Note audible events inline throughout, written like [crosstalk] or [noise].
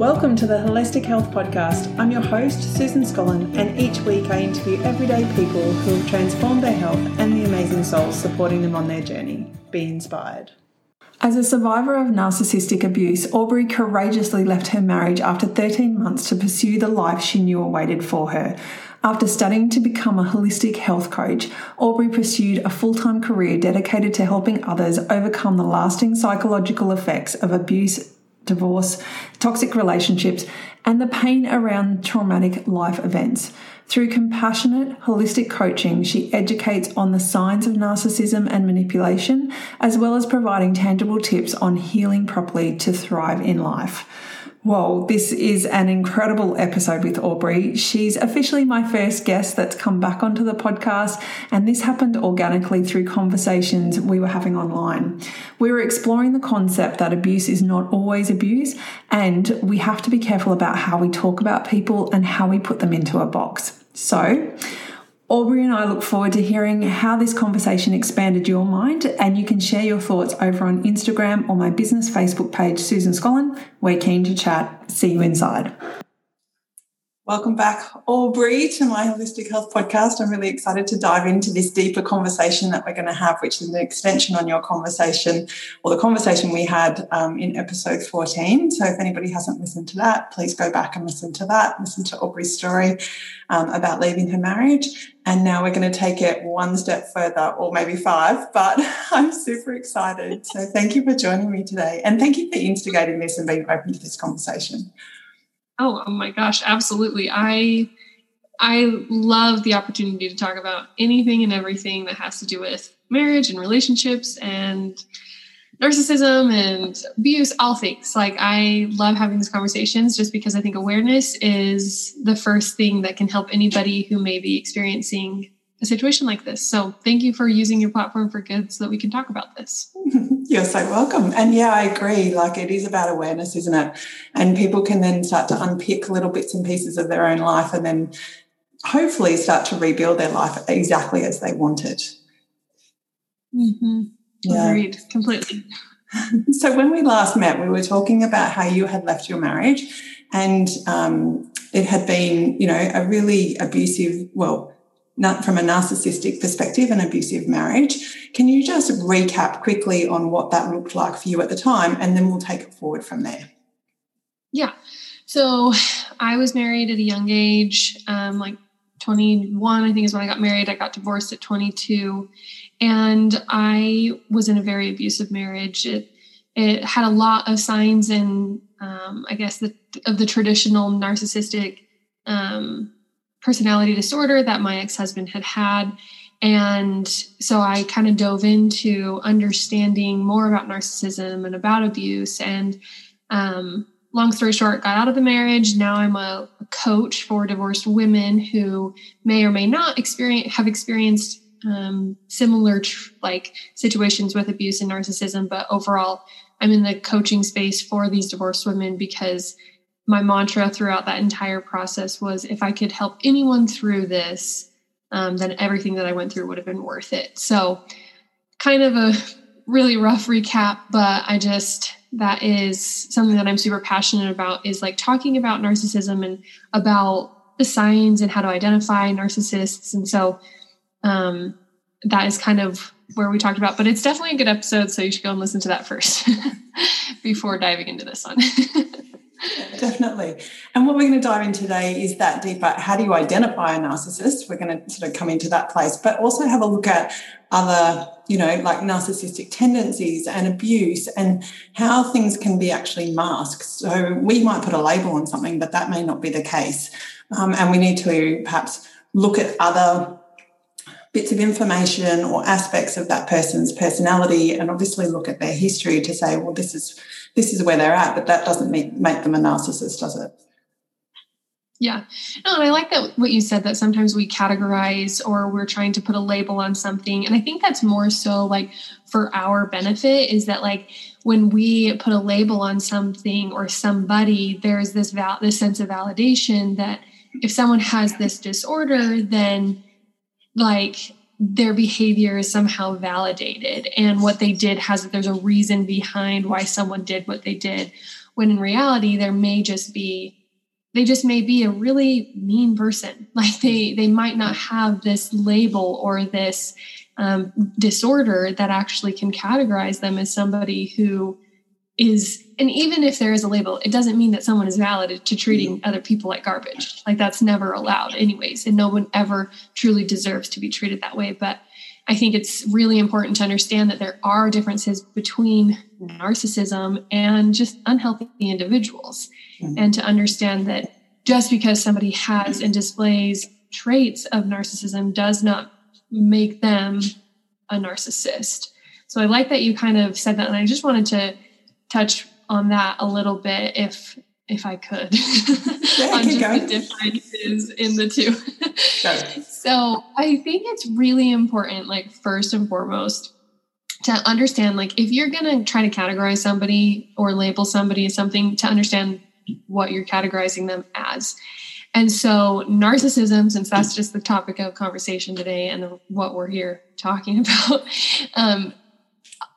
Welcome to the Holistic Health Podcast. I'm your host, Susan Scollin, and each week I interview everyday people who have transformed their health and the amazing souls supporting them on their journey. Be inspired. As a survivor of narcissistic abuse, Aubrey courageously left her marriage after 13 months to pursue the life she knew awaited for her. After studying to become a holistic health coach, Aubrey pursued a full time career dedicated to helping others overcome the lasting psychological effects of abuse divorce, toxic relationships, and the pain around traumatic life events. Through compassionate, holistic coaching, she educates on the signs of narcissism and manipulation, as well as providing tangible tips on healing properly to thrive in life. Whoa, this is an incredible episode with Aubrey. She's officially my first guest that's come back onto the podcast, and this happened organically through conversations we were having online. We were exploring the concept that abuse is not always abuse, and we have to be careful about how we talk about people and how we put them into a box. So, Aubrey and I look forward to hearing how this conversation expanded your mind, and you can share your thoughts over on Instagram or my business Facebook page, Susan Scollin. We're keen to chat. See you inside. Welcome back, Aubrey, to my Holistic Health Podcast. I'm really excited to dive into this deeper conversation that we're going to have, which is an extension on your conversation or the conversation we had um, in episode 14. So, if anybody hasn't listened to that, please go back and listen to that. Listen to Aubrey's story um, about leaving her marriage. And now we're going to take it one step further, or maybe five, but [laughs] I'm super excited. So, thank you for joining me today. And thank you for instigating this and being open to this conversation. Oh, oh my gosh, absolutely. I I love the opportunity to talk about anything and everything that has to do with marriage and relationships and narcissism and abuse, all things. Like I love having these conversations just because I think awareness is the first thing that can help anybody who may be experiencing a situation like this. So thank you for using your platform for good so that we can talk about this. [laughs] You're so welcome. And yeah, I agree. Like it is about awareness, isn't it? And people can then start to unpick little bits and pieces of their own life and then hopefully start to rebuild their life exactly as they want it. Mm-hmm. Yeah. Agreed, completely. [laughs] so when we last met, we were talking about how you had left your marriage and um, it had been, you know, a really abusive, well, from a narcissistic perspective, an abusive marriage. Can you just recap quickly on what that looked like for you at the time, and then we'll take it forward from there? Yeah. So I was married at a young age, um, like 21, I think is when I got married. I got divorced at 22, and I was in a very abusive marriage. It it had a lot of signs and um, I guess the, of the traditional narcissistic um, personality disorder that my ex husband had had. And so I kind of dove into understanding more about narcissism and about abuse. And um, long story short, got out of the marriage. Now I'm a, coach for divorced women who may or may not experience have experienced um, similar tr- like situations with abuse and narcissism. But overall, I'm in the coaching space for these divorced women because my mantra throughout that entire process was if I could help anyone through this, um, then everything that I went through would have been worth it. So, kind of a [laughs] really rough recap, but I just, that is something that I'm super passionate about is like talking about narcissism and about the signs and how to identify narcissists. And so, um, that is kind of where we talked about, but it's definitely a good episode. So you should go and listen to that first [laughs] before diving into this one. [laughs] [laughs] definitely. And what we're going to dive in today is that deeper how do you identify a narcissist? We're going to sort of come into that place, but also have a look at other, you know, like narcissistic tendencies and abuse and how things can be actually masked. So we might put a label on something, but that may not be the case. Um, and we need to perhaps look at other bits of information or aspects of that person's personality and obviously look at their history to say well this is this is where they're at but that doesn't make, make them a narcissist does it? Yeah. No and i like that what you said that sometimes we categorize or we're trying to put a label on something and i think that's more so like for our benefit is that like when we put a label on something or somebody there's this val- this sense of validation that if someone has this disorder then like their behavior is somehow validated. And what they did has there's a reason behind why someone did what they did. When in reality there may just be they just may be a really mean person. [laughs] Like they they might not have this label or this um, disorder that actually can categorize them as somebody who is and even if there is a label it doesn't mean that someone is valid to treating mm-hmm. other people like garbage like that's never allowed anyways and no one ever truly deserves to be treated that way but i think it's really important to understand that there are differences between narcissism and just unhealthy individuals mm-hmm. and to understand that just because somebody has and displays traits of narcissism does not make them a narcissist so i like that you kind of said that and i just wanted to touch on that a little bit if if I could yeah, [laughs] on just the differences in the two. [laughs] so I think it's really important, like first and foremost, to understand like if you're gonna try to categorize somebody or label somebody as something, to understand what you're categorizing them as. And so narcissism, since that's just the topic of conversation today and what we're here talking [laughs] about, um,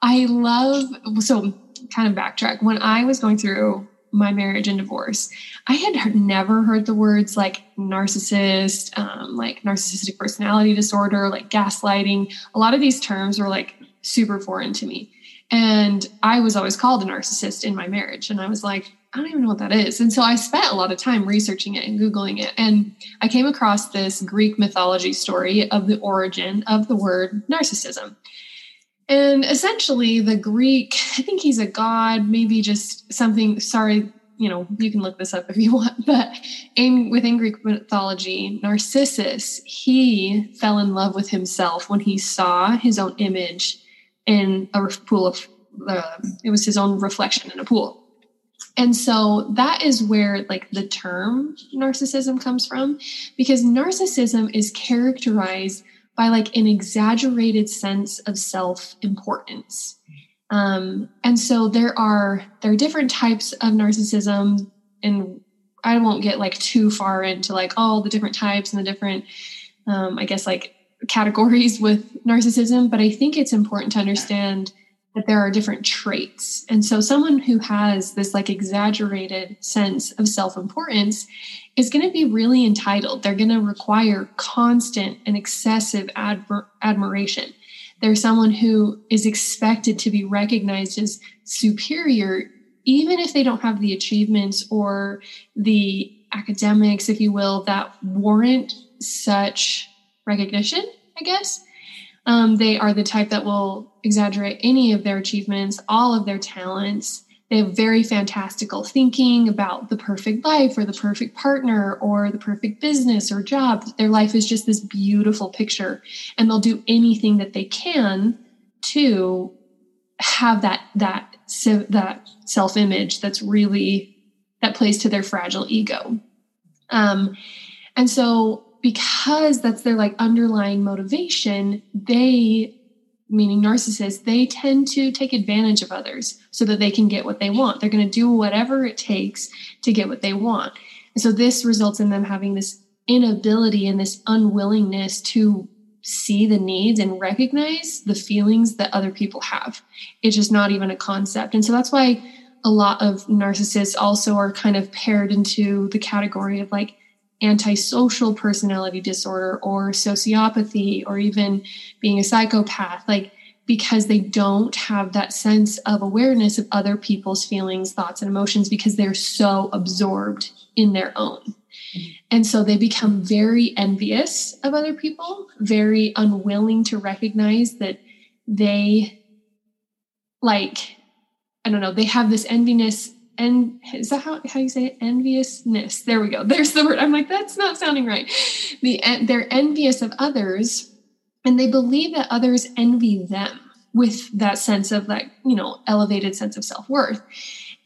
I love so kind of backtrack. When I was going through my marriage and divorce, I had never heard the words like narcissist, um, like narcissistic personality disorder, like gaslighting. A lot of these terms were like super foreign to me. And I was always called a narcissist in my marriage. And I was like, I don't even know what that is. And so I spent a lot of time researching it and Googling it. And I came across this Greek mythology story of the origin of the word narcissism. And essentially, the Greek, I think he's a god, maybe just something, sorry, you know, you can look this up if you [laughs] want, but in within Greek mythology, Narcissus, he fell in love with himself when he saw his own image in a pool of, uh, it was his own reflection in a pool. And so that is where like the term narcissism comes from because narcissism is characterized by like an exaggerated sense of self-importance. Um, and so there are there are different types of narcissism, and I won't get like too far into like all the different types and the different, um, I guess like categories with narcissism. But I think it's important to understand that there are different traits. And so someone who has this like exaggerated sense of self-importance is going to be really entitled. They're going to require constant and excessive admiration. They're someone who is expected to be recognized as superior, even if they don't have the achievements or the academics, if you will, that warrant such recognition, I guess. Um, they are the type that will exaggerate any of their achievements, all of their talents, they have very fantastical thinking about the perfect life or the perfect partner or the perfect business or job. Their life is just this beautiful picture, and they'll do anything that they can to have that that that self image that's really that plays to their fragile ego. Um, and so because that's their like underlying motivation, they meaning narcissists, they tend to take advantage of others so that they can get what they want. They're going to do whatever it takes to get what they want. And so this results in them having this inability and this unwillingness to see the needs and recognize the feelings that other people have. It's just not even a concept. And so that's why a lot of narcissists also are kind of paired into the category of like antisocial personality disorder or sociopathy or even being a psychopath like because they don't have that sense of awareness of other people's feelings thoughts and emotions because they're so absorbed in their own. And so they become very envious of other people very unwilling to recognize that they like i don't know they have this enviness and is that how, how you say it? Enviousness. There we go. There's the word. I'm like, that's not sounding right. The they're envious of others, and they believe that others envy them with that sense of like, you know, elevated sense of self-worth.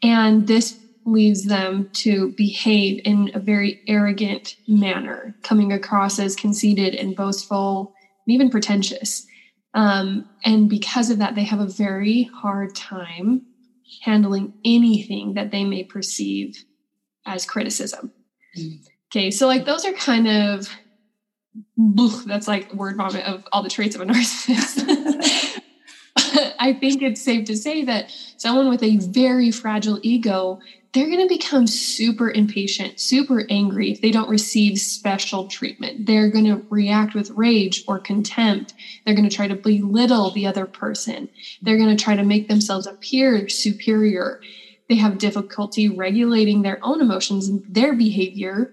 And this leaves them to behave in a very arrogant manner, coming across as conceited and boastful and even pretentious. Um, and because of that, they have a very hard time handling anything that they may perceive as criticism. Mm. Okay, so like those are kind of that's like word vomit of all the traits of a [laughs] narcissist. [laughs] I think it's safe to say that someone with a very fragile ego, they're going to become super impatient, super angry if they don't receive special treatment. They're going to react with rage or contempt. They're going to try to belittle the other person. They're going to try to make themselves appear superior. They have difficulty regulating their own emotions and their behavior.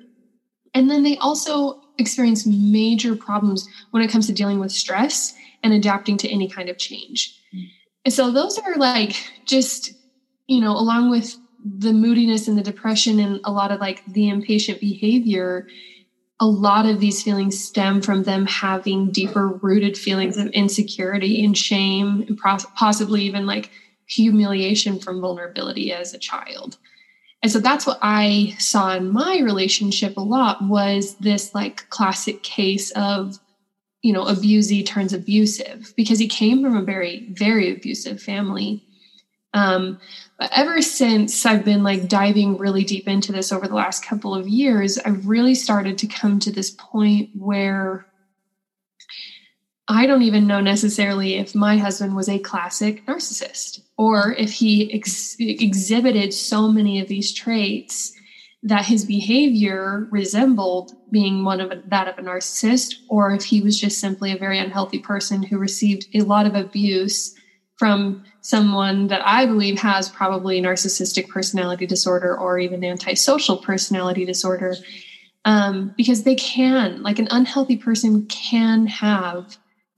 And then they also experience major problems when it comes to dealing with stress and adapting to any kind of change. Hmm. And so those are like just, you know, along with the moodiness and the depression and a lot of like the impatient behavior, a lot of these feelings stem from them having deeper rooted feelings of insecurity and shame and possibly even like humiliation from vulnerability as a child. And so that's what i saw in my relationship a lot was this like classic case of you know abusey turns abusive because he came from a very very abusive family. Um, ever since I've been like diving really deep into this over the last couple of years, I've really started to come to this point where I don't even know necessarily if my husband was a classic narcissist or if he ex- exhibited so many of these traits that his behavior resembled being one of a, that of a narcissist or if he was just simply a very unhealthy person who received a lot of abuse from someone that I believe has probably narcissistic personality disorder or even antisocial personality disorder um, because they can like an unhealthy person can have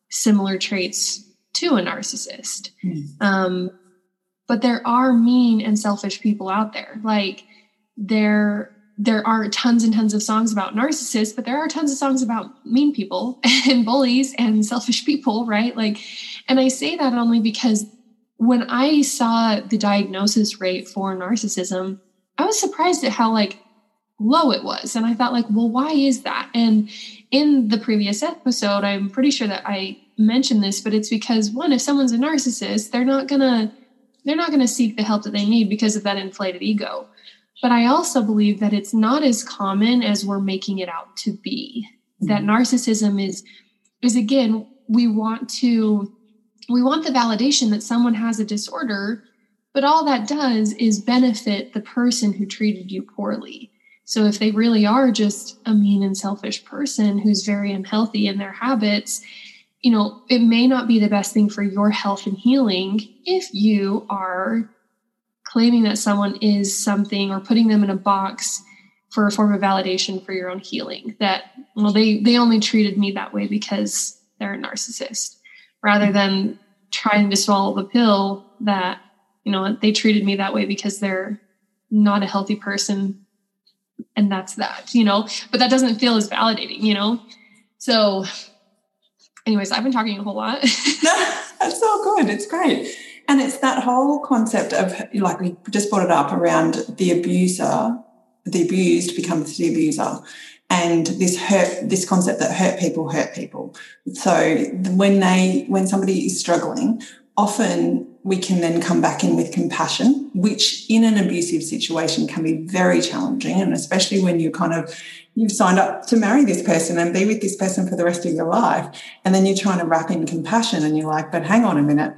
similar traits to a narcissist. Mm. Um, but there are mean and selfish people out there. Like there, there are tons and tons of songs about narcissists, but there are tons of songs about mean people [laughs] and bullies and selfish people, right? Like, and I say that only because when I saw the diagnosis rate for narcissism, I was surprised at how like low it was. And I thought like, well, why is that? And in the previous episode, I'm pretty sure that I mentioned this, but it's because one, if someone's a narcissist, they're not gonna they're not gonna seek the help that they need because of that inflated ego. But I also believe that it's not as common as we're making it out to be. Mm-hmm. That narcissism is is again, we want to we want the validation that someone has a disorder, but all that does is benefit the person who treated you poorly. So if they really are just a mean and selfish person who's very unhealthy in their habits, you know, it may not be the best thing for your health and healing if you are claiming that someone is something or putting them in a box for a form of validation for your own healing that well they they only treated me that way because they're a narcissist rather than trying to swallow the pill that you know they treated me that way because they're not a healthy person and that's that you know? But that doesn't feel as validating you know? So anyways i've been talking a whole lot. [laughs] That's all good. It's great. And it's that whole concept of like we just brought it up around the abuser the abused becomes the abuser and this hurt this concept that hurt people hurt people so when they when somebody is struggling often we can then come back in with compassion, which in an abusive situation can be very challenging. And especially when you kind of, you've signed up to marry this person and be with this person for the rest of your life. And then you're trying to wrap in compassion and you're like, but hang on a minute.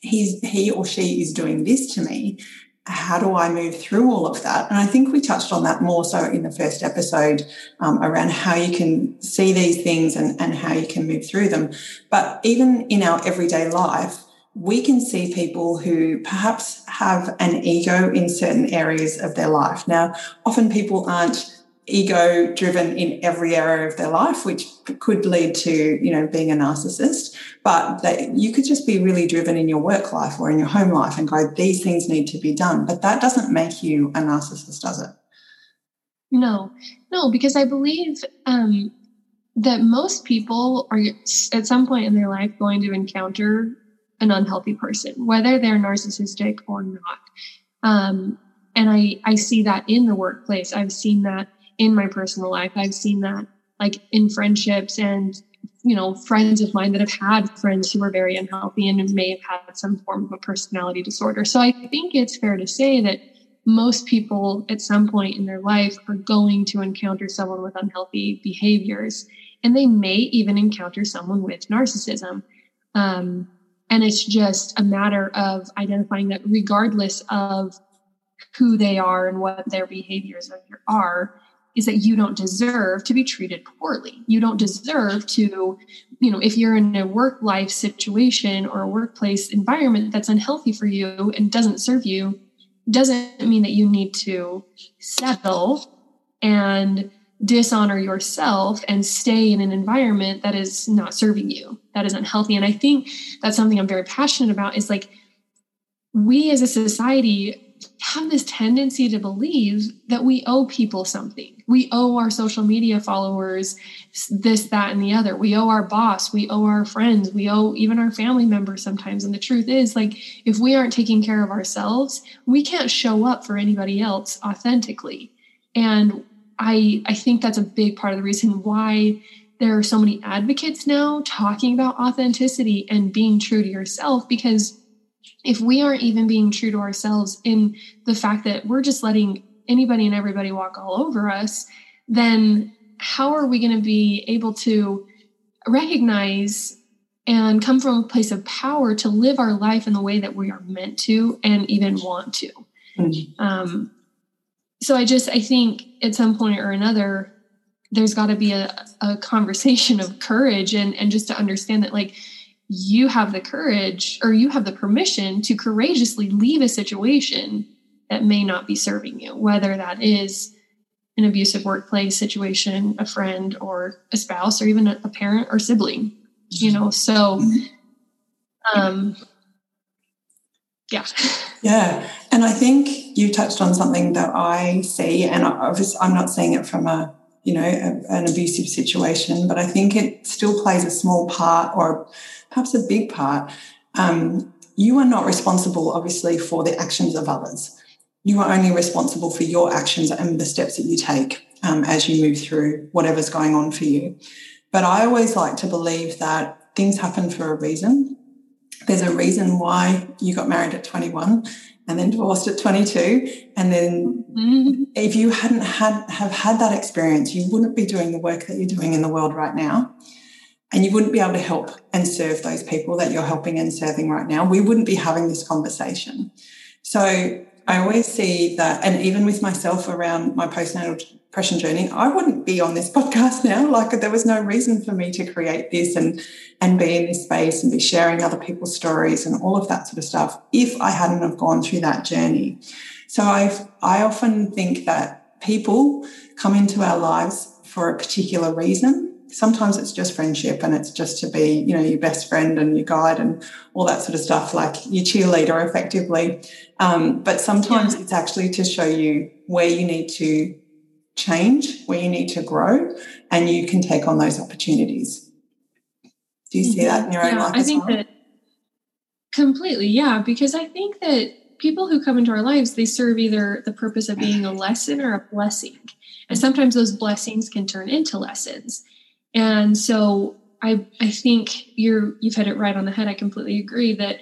He's, he or she is doing this to me. How do I move through all of that? And I think we touched on that more so in the first episode um, around how you can see these things and, and how you can move through them. But even in our everyday life, we can see people who perhaps have an ego in certain areas of their life. Now, often people aren't ego driven in every area of their life, which could lead to, you know, being a narcissist, but that you could just be really driven in your work life or in your home life and go, these things need to be done. But that doesn't make you a narcissist, does it? No, no, because I believe um, that most people are at some point in their life going to encounter an unhealthy person, whether they're narcissistic or not. Um, and I, I see that in the workplace. I've seen that in my personal life. I've seen that like in friendships and, you know, friends of mine that have had friends who are very unhealthy and may have had some form of a personality disorder. So I think it's fair to say that most people at some point in their life are going to encounter someone with unhealthy behaviors and they may even encounter someone with narcissism. Um, And it's just a matter of identifying that regardless of who they are and what their behaviors are, is that you don't deserve to be treated poorly. You don't deserve to, you know, if you're in a work life situation or a workplace environment that's unhealthy for you and doesn't serve you, doesn't mean that you need to settle and dishonor yourself and stay in an environment that is not serving you, that is unhealthy. And I think that's something I'm very passionate about is like we as a society have this tendency to believe that we owe people something. We owe our social media followers this, that, and the other. We owe our boss. We owe our friends. We owe even our family members sometimes. And the truth is, like, if we aren't taking care of ourselves, we can't show up for anybody else authentically. And I, I think that's a big part of the reason why there are so many advocates now talking about authenticity and being true to yourself because if we aren't even being true to ourselves in the fact that we're just letting anybody and everybody walk all over us, then how are we going to be able to recognize and come from a place of power to live our life in the way that we are meant to and even want to? Mm-hmm. Um, so I just, I think at some point or another, there's got to be a, a conversation of courage and, and just to understand that, like, you have the courage or you have the permission to courageously leave a situation that may not be serving you, whether that is an abusive workplace situation, a friend or a spouse, or even a, parent or sibling, you know. So, um, yeah. [laughs] Yeah. And I think you touched on something that I see, and obviously I'm not saying it from a you know, a, an abusive situation, but I think it still plays a small part or perhaps a big part. Um, you are not responsible, obviously, for the actions of others. You are only responsible for your actions and the steps that you take um, as you move through whatever's going on for you. But I always like to believe that things happen for a reason. There's a reason why you got married at 21 and then divorced at 22 and then mm-hmm. if you hadn't had have had that experience you wouldn't be doing the work that you're doing in the world right now and you wouldn't be able to help and serve those people that you're helping and serving right now we wouldn't be having this conversation so i always see that and even with myself around my postnatal depression journey, I wouldn't be on this [laughs] podcast now. Like there was no reason for me to create this and and be in this space and be sharing other people's stories and all of that sort of stuff if I hadn't have gone through that journey. So I I often think that people come into our lives for a particular reason. Sometimes it's just friendship and it's just to be, you know, your best friend and your guide and all that sort of stuff, like your cheerleader effectively. Um, but sometimes yeah. it's actually to show you where you need to change, where you need to grow, and you can take on those opportunities. Do you see that in your own yeah, life? I think well? that completely, yeah, because I think that people who come into our lives, they serve either the purpose of being a lesson or a blessing. And sometimes those blessings can turn into lessons. And so I I think you're you've hit it right on the head. I completely agree that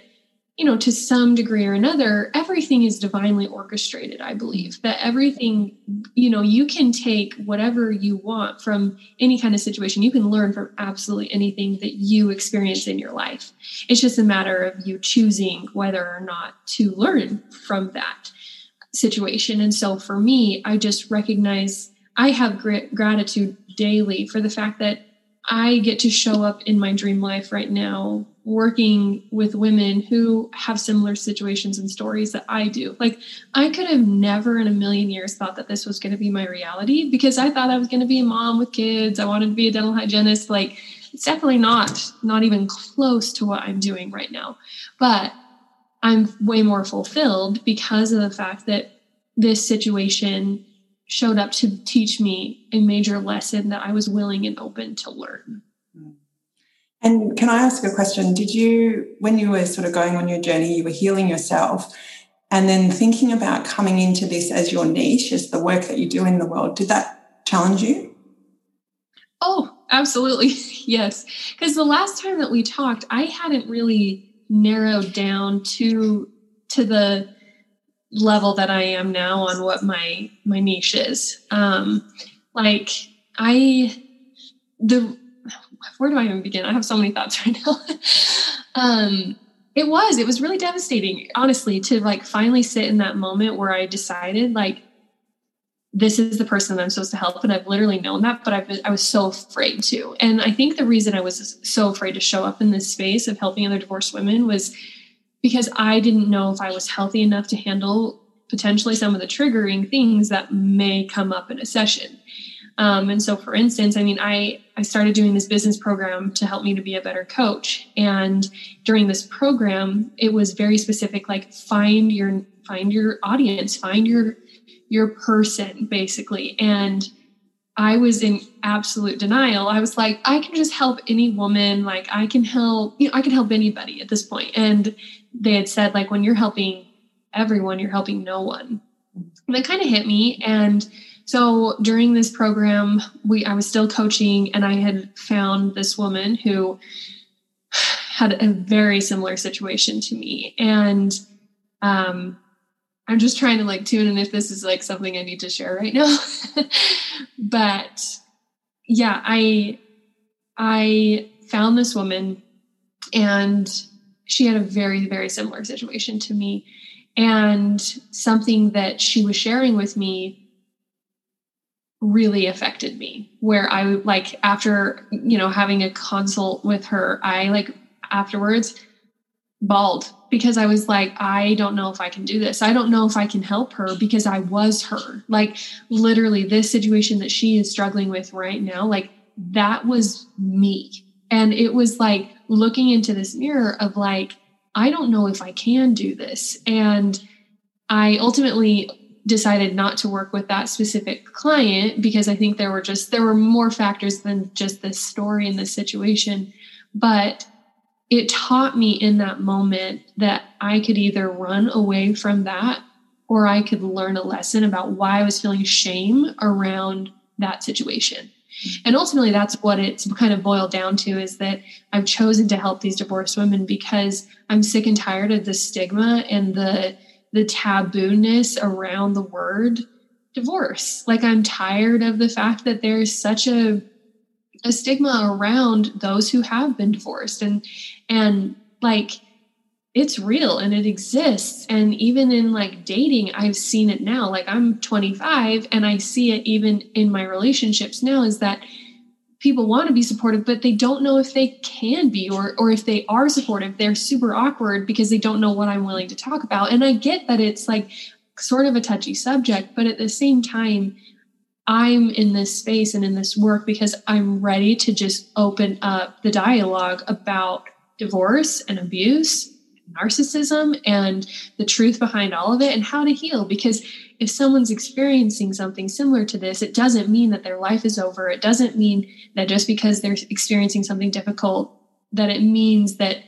you know, to some degree or another, everything is divinely orchestrated, I believe. That everything, you know, you can take whatever you want from any kind of situation. You can learn from absolutely anything that you experience in your life. It's just a matter of you choosing whether or not to learn from that situation. And so for me, I just recognize I have gratitude daily for the fact that I get to show up in my dream life right now working with women who have similar situations and stories that I do. Like, I could have never in a million years thought that this was going to be my reality because I thought I was going to be a mom with kids. I wanted to be a dental hygienist. Like, it's definitely not, not even close to what I'm doing right now. But I'm way more fulfilled because of the fact that this situation showed up to teach me a major lesson that I was willing and open to learn. Mm. And can I ask a question? Did you, when you were sort of going on your journey, you were healing yourself and then thinking about coming into this as your niche, as the work that you do in the world, did that challenge you? Oh, absolutely. [laughs] yes. Because the last time that we talked, I hadn't really narrowed down to to the level that I am now on what my my niche is. Um like I the where do I even begin? I have so many thoughts [laughs] right now. um, it was it was really devastating honestly to like finally sit in that moment where i decided like this is the person that i'm supposed to help and i've literally known that but been, i was so afraid to and i think the reason i was so afraid to show up in this space of helping other divorced women was because i didn't know if i was healthy enough to handle potentially some of the triggering things that may come up in a session um, and so, for instance, I mean, I I started doing this business program to help me to be a better coach. And during this program, it was very specific, like find your find your audience, find your your person, basically. And I was in absolute denial. I was like, I can just help any woman. Like I can help, you know, I can help anybody at this point. And they had said, like, when you're helping everyone, you're helping no one. And that kind of hit me. And so during this program, we I was still coaching and I had found this woman who had a very similar situation to me. And um I'm just trying to like tune in if this is like something I need to share right now. [laughs] but yeah, I I found this woman and she had a very very similar situation to me. And something that she was sharing with me really affected me where i like after you know having a consult with her i like afterwards bawled because i was like i don't know if i can do this. I don't know if i can help her because i was her. Like literally this situation that she is struggling with right now like that was me and it was like looking into this mirror of like i don't know if i can do this and i ultimately decided not to work with that specific client because I think there were just there were more factors than just this story and this situation. But it taught me in that moment that I could either run away from that or I could learn a lesson about why I was feeling shame around that situation. And ultimately, that's what it's kind of boiled down to is that I've chosen to help these divorced women because I'm sick and tired of the stigma and the the tabooness around the word divorce. Like I'm tired of the fact that there's such a a stigma around those who have been divorced and and like it's real and it exists. And even in like dating I've seen it now. Like I'm 25 and I see it even in my relationships now is that people want to be supportive but they don't know if they can be or or if they are supportive. They're super awkward because they don't know what i'm willing to talk about. And i get that it's like sort of a touchy subject but at the same time i'm in this space and in this work because i'm ready to just open up the dialogue about divorce and abuse narcissism and the truth behind all of it and how to heal because if someone's experiencing something similar to this, it doesn't mean that their life is over. It doesn't mean that just because they're experiencing something difficult, that it means that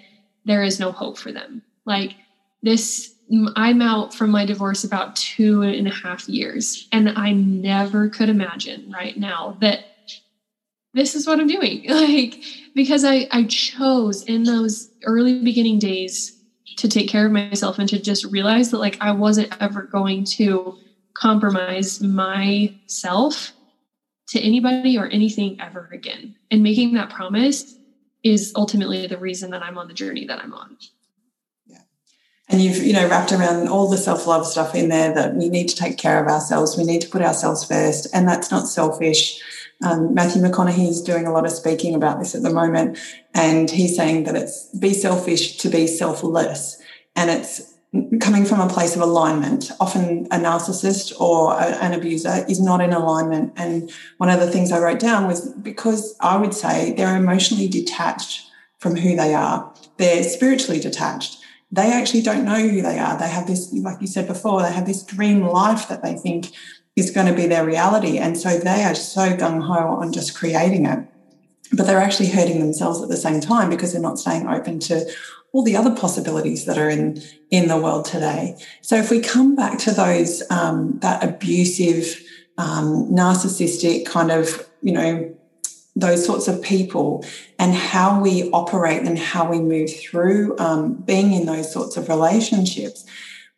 there is no hope for them. Like this, I'm out from my divorce about two and a half years, and I never could imagine right now that this is what I'm doing. [laughs] Like, because I, I chose in those early beginning days to take care of myself and to just realize that like I wasn't ever going to compromise myself to anybody or anything ever again. And making that promise is ultimately the reason that I'm on the journey that I'm on. Yeah. And you've, you know, wrapped around all the self-love stuff in there that we need to take care of ourselves. We need to put ourselves first. And that's not selfish. Um, Matthew McConaughey is doing a lot of speaking about this at the moment. And he's saying that it's be selfish to be selfless. And it's coming from a place of alignment. Often a narcissist or a, an abuser is not in alignment. And one of the things I wrote down was because I would say they're emotionally detached from who they are, they're spiritually detached. They actually don't know who they are. They have this, like you said before, they have this dream life that they think is going to be their reality. And so they are so gung ho on just creating it. But they're actually hurting themselves at the same time because they're not staying open to all the other possibilities that are in in the world today. So if we come back to those um, that abusive, um, narcissistic kind of you know those sorts of people and how we operate and how we move through um, being in those sorts of relationships.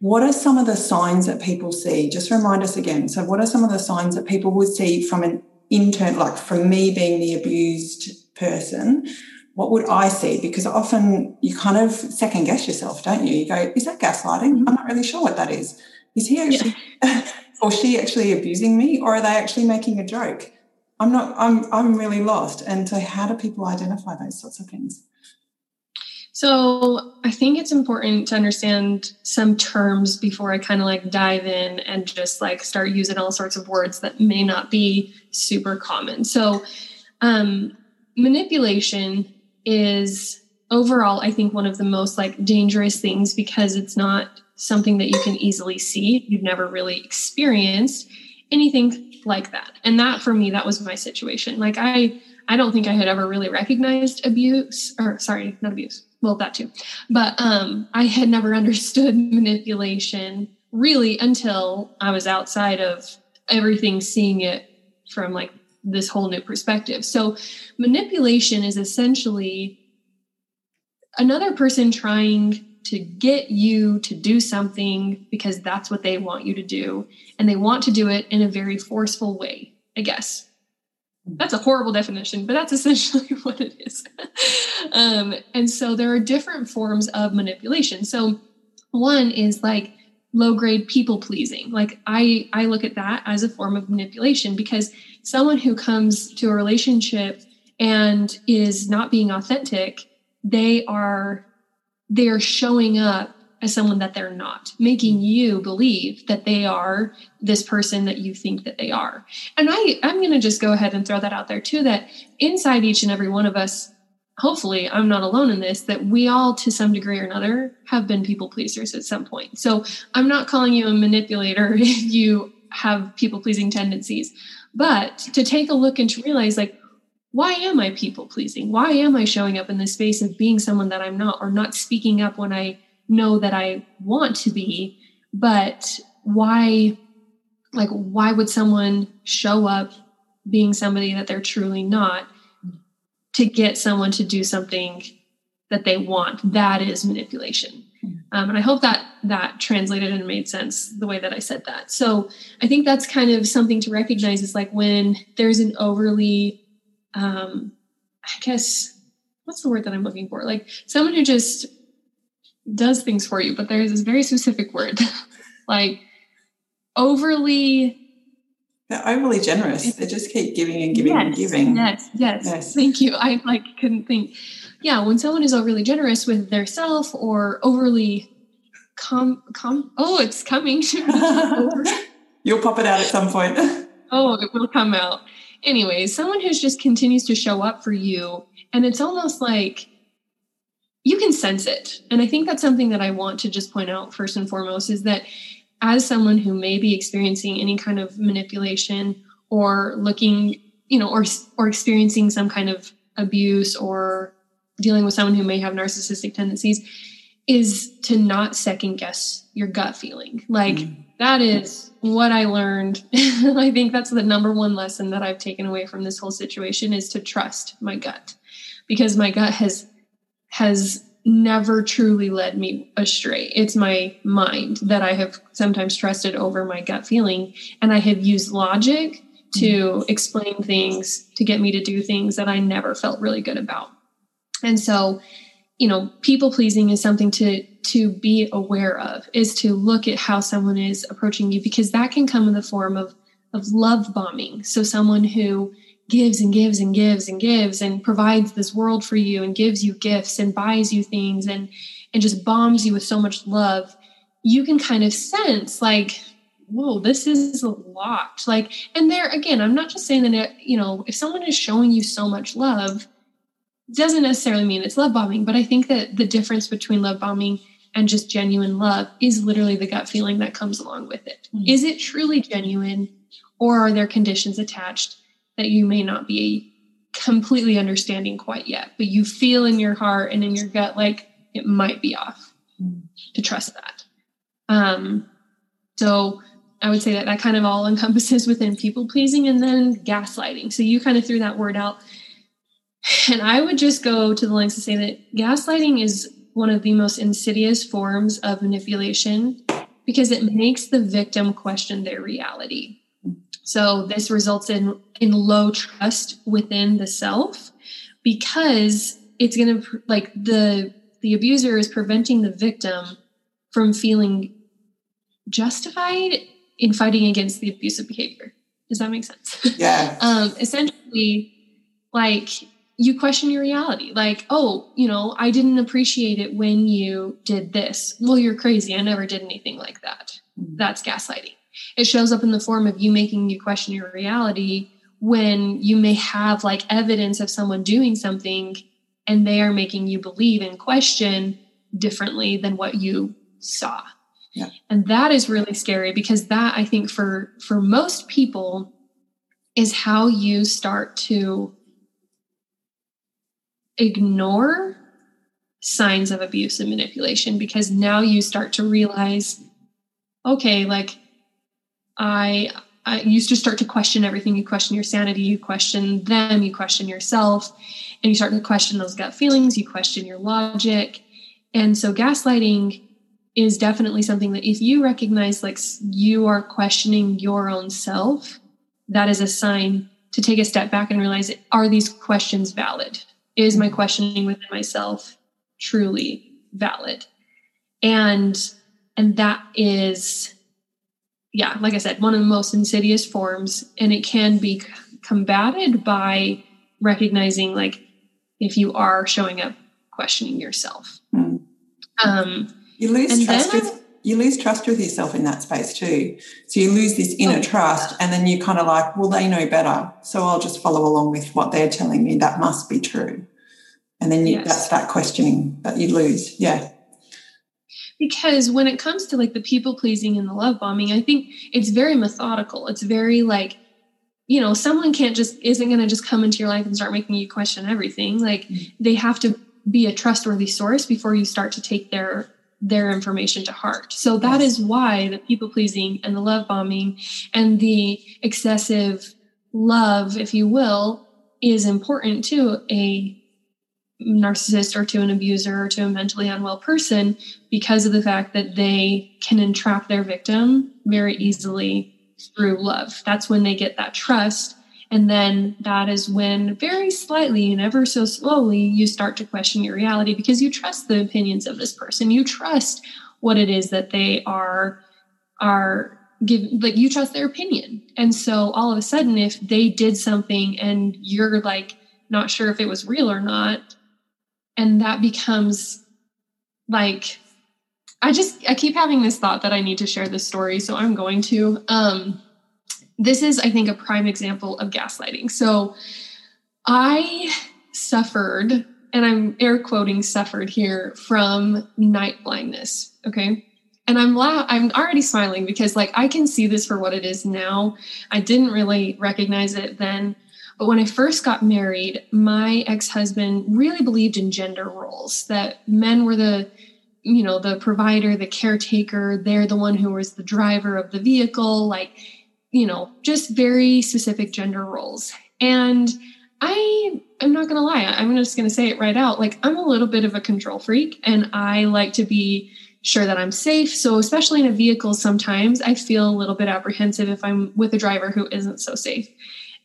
What are some of the signs that people see? Just remind us again. So, what are some of the signs that people would see from an intern, like from me being the abused person? what would I see? Because often you kind of second guess yourself, don't you? You go, is that gaslighting? Mm-hmm. I'm not really sure what that is. Is he actually yeah. [laughs] or she actually abusing me or are they actually making a joke? I'm not I'm I'm really lost. And so how do people identify those sorts of things? So I think it's important to understand some terms before I kind of like dive in and just like start using all sorts of words that may not be super common. So um, manipulation is overall, I think, one of the most like dangerous things because it's not something that you can easily see. You've never really experienced anything like that. And that for me, that was my situation. Like I I don't think I had ever really recognized abuse or sorry, not abuse well that too. But um i had never understood [laughs] manipulation really until i was outside of everything seeing it from like this whole new perspective. So manipulation is essentially another person trying to get you to do something because that's what they want you to do and they want to do it in a very forceful way i guess that's a horrible definition, but that's [laughs] essentially what it is. um, and so there are different forms of manipulation. So one is like low grade people pleasing. Like I, I look at that as a form of manipulation because someone who comes to a relationship and is not being authentic, they are they are showing up as someone that they're not, making you believe that they are this person that you think that they are. And I, I'm going to just go ahead and throw that out there too that inside each and every one of us, hopefully, I'm not alone in this, that we all, to some degree or another, have been people pleasers at some point. So I'm not calling you a manipulator [laughs] if you have people pleasing tendencies, but to take a look and to realize, like, why am I people pleasing? Why am I showing up in this space of being someone that I'm not or not speaking up when I know that I want to be, but why like why would someone show up being somebody that they're truly not to get someone to do something that they want? That is manipulation. Um, and i hope that that translated and made sense the way that i said that. So i think that's kind of something to recognize is like when there's an overly um, i guess what's the word that i'm looking for? Like someone who just does things for you, but there's this very specific word, [laughs] like overly. They're overly generous. They just keep giving and giving yes, and giving. Yes, yes, yes. Thank you. I like couldn't think. Yeah, when someone is overly generous with their self or overly com com. Oh, it's coming. [laughs] You'll pop it out at some point. [laughs] oh, it will come out. Anyway, someone who just continues to show up for you, and it's almost like you can sense it. And I think that's something that I want to just point out first and foremost is that as someone who may be experiencing any kind of manipulation or looking, you know, or or experiencing some kind of abuse or dealing with someone who may have narcissistic tendencies is to not second guess your gut feeling. Like mm. that is what I learned. [laughs] I think that's the number one lesson that I've taken away from this whole situation is to trust my gut because my gut has has never truly led me astray. It's my mind that I have sometimes trusted over my gut feeling. And I have used logic to mm-hmm. explain things to get me to do things that I never felt really good about. And so, you know, people pleasing is something to to be aware of, is to look at how someone is approaching you because that can come in the form of of love bombing. So someone who gives and gives and gives and gives and provides this world for you and gives you gifts and buys you things and and just bombs you with so much love you can kind of sense like whoa this is a lot like and there again i'm not just saying that it, you know if someone is showing you so much love doesn't necessarily mean it's love bombing but i think that the difference between love bombing and just genuine love is literally the gut feeling that comes along with it. Mm-hmm. Is it truly genuine or are there conditions attached that you may not be completely understanding quite yet, but you feel in your heart and in your gut like it might be off to trust that. Um, so I would say that that kind of all [laughs] encompasses within people pleasing and then gaslighting. So you kind of threw that word out. And I would just go to the lengths to say that gaslighting is one of the most insidious forms of manipulation because it makes the victim question their reality. So this results in in low trust within the self because it's going to like the the abuser is preventing the victim from feeling justified in fighting against the abusive behavior. Does that make sense? [laughs] Yeah. um, essentially, like you question your reality. Like, oh, you know, I didn't appreciate it when you did this. Well, you're crazy. I never did anything like that. Mm. That's gaslighting. It shows up in the form of you making you question your reality when you may have like evidence of someone doing something and they are making you believe and question differently than what you saw. Yeah. And that is really scary because that I think for for most people is how you start to ignore signs of abuse and manipulation because now you start to realize okay like i I used to start to question everything. You question your sanity, you question them, you question yourself, and you start to question those gut feelings, you question your logic. And so, gaslighting is definitely something that if you recognize like you are questioning your own self, that is a sign to take a step back and realize are these questions valid? Is my mm-hmm. questioning within myself truly valid? And and that is yeah, like I said, one of the most insidious forms, and it can be combated by recognizing, like, if you are showing up questioning yourself. Mm. Um, you lose and trust then with you lose trust with yourself in that space too. So you lose this inner Oh. trust, and then you kind of like, well, they know better, so I'll just follow along with what they're telling me. That must be true, and then you Yes. that's that questioning that you lose. Yeah, because when it comes to like the people pleasing and the love bombing, I think it's very methodical. It's very like, you know, someone can't just isn't going to just come into your life and start making you question everything. Like mm-hmm. they have to be a trustworthy source before you start to take their their information to heart. So that Yes. is why the people pleasing and the love bombing and the excessive love, if you will, is important to a narcissist or to an abuser or to a mentally unwell person because of the fact that they can entrap their victim very easily through love. That's when they get that trust. And then that is when, very slightly and ever so slowly, you start to question your reality because you trust the opinions of this person. You trust what it is that they are are give like you trust their opinion. And so all of a sudden, if they did something and you're like not sure if it was real or not, and that becomes like i just i keep having this thought that i need to share this story so i'm going to. Um this is i think a prime example of gaslighting. So i suffered and i'm air quoting suffered here from night blindness okay? And i'm la- i'm already smiling because like i can see this for what it is now. I didn't really recognize it then but when I first got married, my ex-husband really believed in gender roles that men were the you know, the provider, the caretaker, they're the one who was the driver of the vehicle, like you know, just very specific gender roles. And I am not going to lie, I'm just going to say it right out. Like I'm a little bit of a control freak and I like to be sure that I'm safe. So especially in a vehicle sometimes I feel a little bit apprehensive if I'm with a driver who isn't so safe.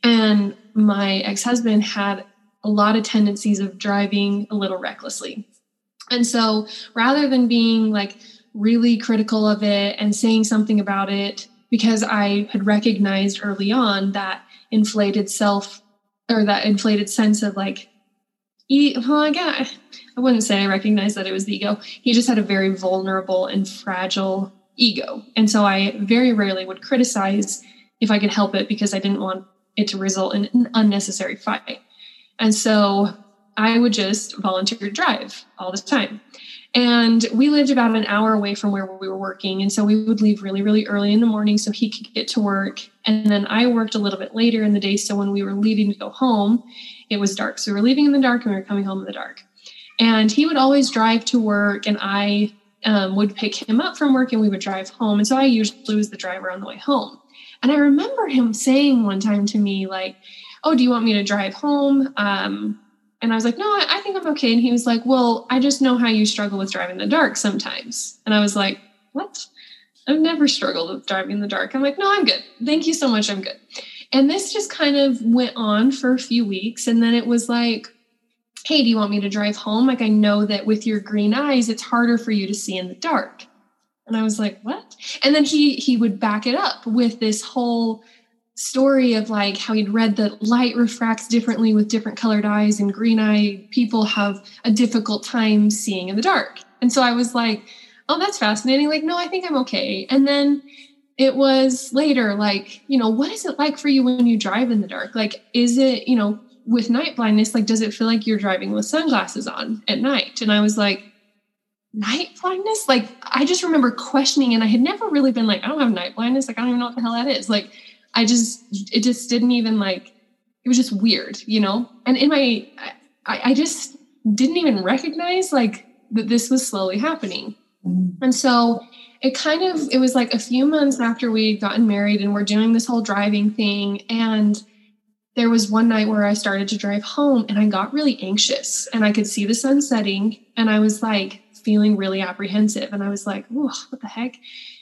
And my ex husband had a lot of tendencies of driving a little recklessly. And so rather than being like really critical of it and saying something about it, because I had recognized early on that inflated self or that inflated sense of like, e- well, I got, I wouldn't say I recognized that it was the ego. He just had a very vulnerable and fragile ego. And so I very rarely would criticize if I could help it because I didn't want it to result in an unnecessary fight. And so I would just volunteer to drive all the time. And we lived about an hour away from where we were working. And so we would leave really, really early in the morning so he could get to work. And then I worked a little bit later in the day. So when we were leaving to go home, it was dark. So we were leaving in the dark and we were coming home in the dark. And he would always drive to work and I um, would pick him up from work and we would drive home. And so I usually was the driver on the way home. And I remember him saying one time to me, like, Oh, do you want me to drive home? Um, and I was like, No, I, I think I'm okay. And he was like, Well, I just know how you struggle with driving in the dark sometimes. And I was like, What? I've never struggled with driving in the dark. I'm like, No, I'm good. Thank you so much. I'm good. And this just kind of went on for a few weeks. And then it was like, hey, do you want me to drive home? Like, I know that with your green eyes, it's harder for you to see in the dark. And I was like, what? And then he he would back it up with this whole story of like how he'd read that light refracts differently with different colored eyes and green eye people have a difficult time seeing in the dark. And so I was like, oh, that's fascinating. Like, no, I think I'm okay. And then it was later, like, you know, what is it like for you when you drive in the dark? Like, is it, you know, with night blindness, like, does it feel like you're driving with sunglasses on at night? And I was like, night blindness? Like, I just remember questioning, and I had never really been like, I don't have night blindness. Like, I don't even know what the hell that is. Like, I just, it just didn't even like, it was just weird, you know? And in my, I, I just didn't even recognize like that this was slowly happening. Mm-hmm. And so it kind of it was like a few months after we would gotten married and we're doing this whole driving thing and there was one night where I started to drive home and I got really anxious and I could see the sun setting and I was like feeling really apprehensive and I was like, "Oh, what the heck?"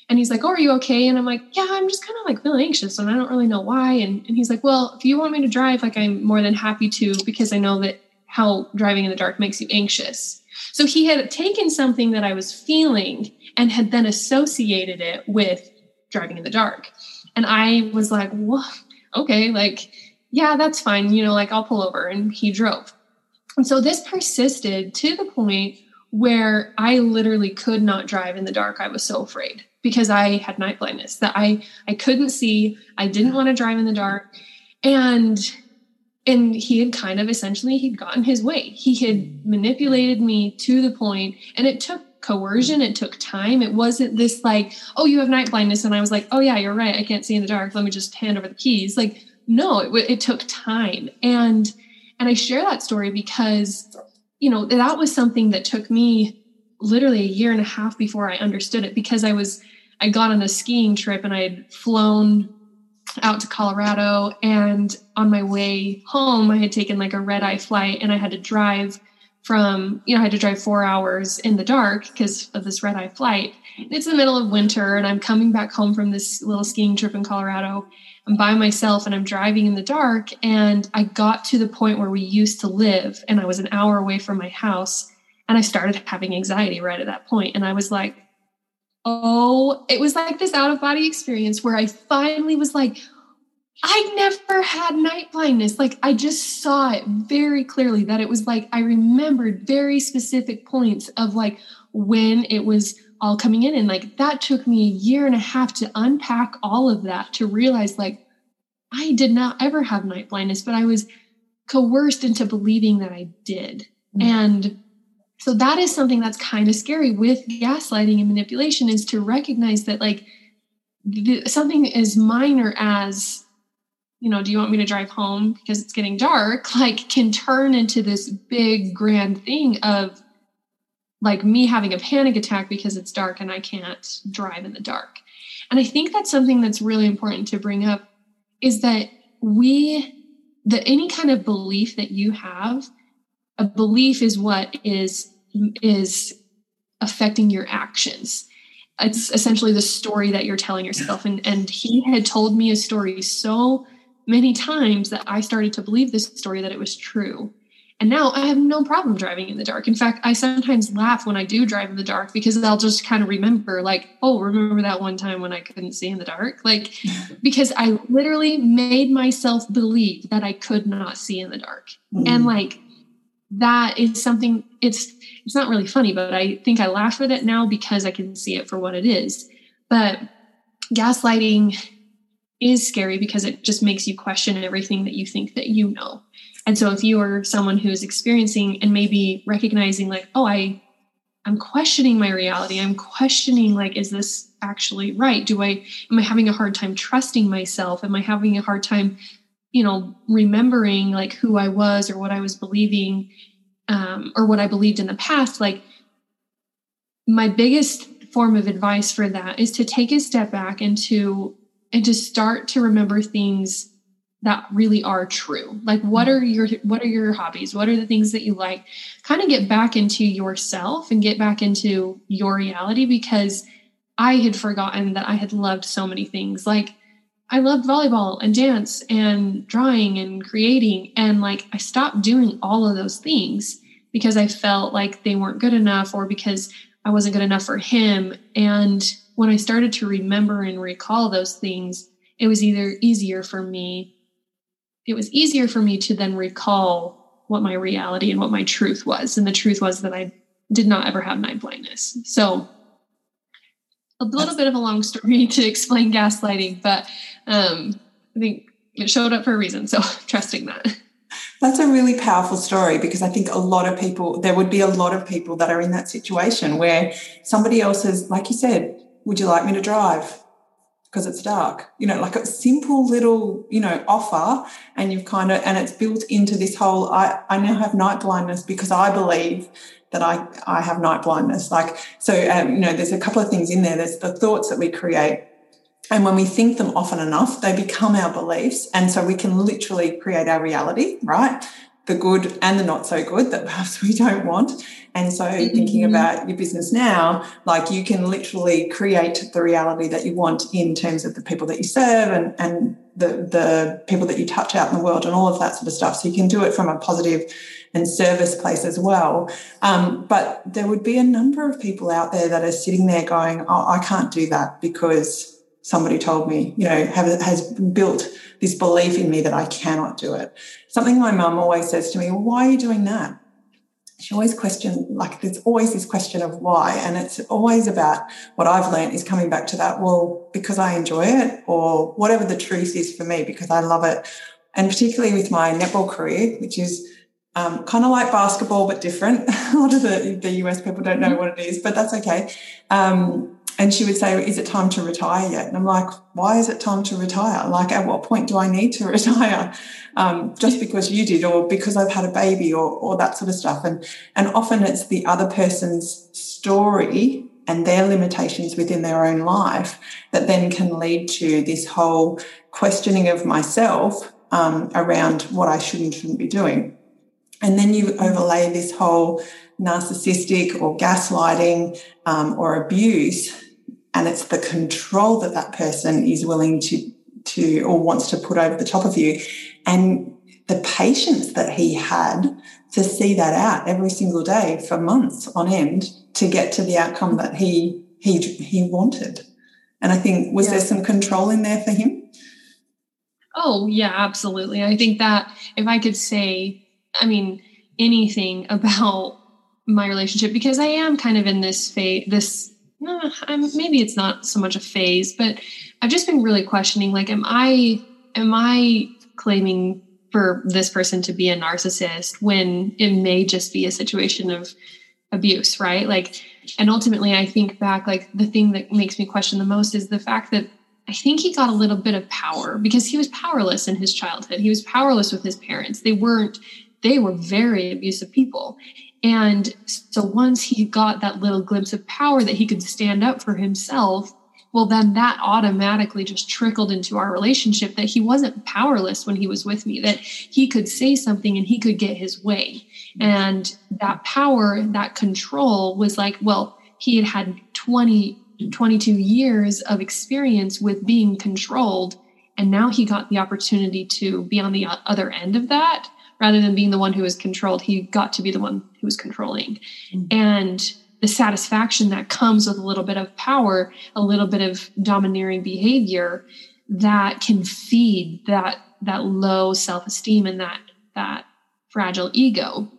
And he's like, "Oh, are you okay?" And I'm like, "Yeah, I'm just kind of like feeling anxious and I don't really know why." And and he's like, "Well, if you want me to drive, like I'm more than happy to because I know that how driving in the dark makes you anxious." So he had taken something that I was feeling and had then associated it with driving in the dark. And I was like, well, okay, like, yeah, that's fine. You know, like I'll pull over. And he drove. And so this persisted to the point where I literally could not drive in the dark. I was so afraid because I had night blindness that I I couldn't see. I didn't want to drive in the dark. And and he had kind of essentially he'd gotten his way. He had manipulated me to the point and it took coercion. It took time. It wasn't this like, oh, you have night blindness. And I was like, oh, yeah, you're right. I can't see in the dark. Let me just hand over the keys. Like, no, it, it took time. And, and I share that story because, you know, that was something that took me literally a year and a half before I understood it because I was, I got on a skiing trip and I had flown out to Colorado. And on my way home, I had taken like a red eye flight and I had to drive from, you know, I had to drive four hours in the dark because of this red eye flight. And It's the middle of winter and I'm coming back home from this little skiing trip in Colorado. I'm by myself and I'm driving in the dark. And I got to the point where we used to live and I was an hour away from my house. And I started having anxiety right at that point. And I was like, oh, it was like this out of body experience where I finally was like, I never had night blindness. Like I just saw it very clearly that it was like I remembered very specific points of like when it was all coming in. And like that took me a year and a half to unpack all of that to realize like I did not ever have night blindness, but I was coerced into believing that I did. Mm-hmm. And so that is something that's kind of scary with gaslighting and manipulation is to recognize that like the, something as minor as you know, do you want me to drive home because it's getting dark? [laughs] Like, can turn into this big grand thing of like me having a panic attack because it's dark and I can't drive in the dark. And I think that's something that's really important to bring up is that we, that any kind of belief that you have, a belief is what is, is affecting your actions it's essentially the story that you're telling yourself and and he had told me a story so many times that I started to believe this story that it was true. And now I have no problem driving in the dark. In fact, I sometimes laugh when I do drive in the dark because I'll just kind of remember, like, oh, remember that one time when I couldn't see in the dark? Like, [laughs] because I literally made myself believe that I could not see in the dark. Mm. And like, that is something, it's, it's not really funny, but I think I laugh at it now because I can see it for what it is. But gaslighting is scary because it just makes you question everything that you think that you know. And so if you are someone who is experiencing and maybe recognizing like, oh, I I'm questioning my reality. I'm questioning like, is this actually right? Do I am I having a hard time trusting myself? Am I having a hard time, you know, remembering like who I was or what I was believing, um, or what I believed in the past? Like my biggest form of advice for that is to take a step back and to and to start to remember things that really are true like what are your what are your hobbies what are the things that you like kind of get back into yourself and get back into your reality because i had forgotten that i had loved so many things like I loved volleyball and dance and drawing and creating. And like I stopped doing all of those things because I felt like they weren't good enough or because I wasn't good enough for him. And when I started to remember and recall those things, it was either easier for me, it was easier for me to then recall what my reality and what my truth was. And the truth was that I did not ever have night blindness. So a little bit of a long story [laughs] to explain gaslighting, but um, I think it showed up for a reason. So [laughs] trusting that. That's a really powerful story because I think a lot of people, there would be a lot of people that are in that situation where somebody else is, like you said, would you like me to drive? Because it's dark, you know, like a simple little, you know, offer, and you've kind of, and it's built into this whole. I, I now have night blindness because I believe that I, I have night blindness. Like, so, um, you know, there's a couple of things in there. There's the thoughts that we create and when we think them often enough, they become our beliefs. And so we can literally create our reality, right? The good and the not so good that [laughs] perhaps we don't want. And so mm-hmm. thinking about your business now, like you can literally create the reality that you want in terms of the people that you serve and, and the, the people that you touch out in the world and all of that sort of stuff. So you can do it from a positive and service place as well. Um, but there would be a number of people out there that are sitting there going, oh, I can't do that because somebody told me, you know, have, has built this belief in me that I cannot do it. Something my mum always says to me, well, why are you doing that? She always questions, like there's always this question of why. And it's always about what I've learned is coming back to that, well, because I enjoy it or whatever the truth is for me, because I love it. And particularly with my netball career, which is um, kind of like basketball, but different. [laughs] a lot of the, the US people don't know what it is, but that's okay. Um, and she would say, Is it time to retire yet? And I'm like, Why is it time to retire? Like, at what point do I need to [laughs] retire? Um, just because you did, or because I've had a baby, or, or that sort of stuff. And, and often it's the other person's story and their limitations within their own life that then can lead to this whole questioning of myself um, around what I should and shouldn't be doing. And then you overlay this whole narcissistic or gaslighting um, or abuse and it's the control that that person is willing to to or wants to put over the top of you. And the patience that he had to see that out every single day for months on end to get to the outcome that he he he wanted. And i think was yeah. there some control in there for him? Oh yeah absolutely. I think that if i could say i mean anything [laughs] about my relationship because i am kind of in this phase this no, I'm, maybe it's not so much a phase, but I've just been really questioning like, am I, am I claiming for this person to be a narcissist when it may just be a situation of abuse, right? Like, and ultimately, I think back, like, the thing that makes me question the most is the fact that I think he got a little bit of power because he was powerless in his childhood. He was powerless with his parents. They weren't, they were very abusive people. And so once he got that little glimpse of power that he could stand up for himself, well, then that automatically just trickled into our relationship that he wasn't powerless when he was with me, that he could say something and he could get his way. And that power, that control was like, well, he had had 20, 22 years of experience with being controlled. And now he got the opportunity to be on the other end of that rather than being the one who was controlled, he got to be the one who was controlling. Mm-hmm. And the satisfaction that comes with a little bit of power, a little bit of domineering behavior that can feed that that low self-esteem and that that fragile ego.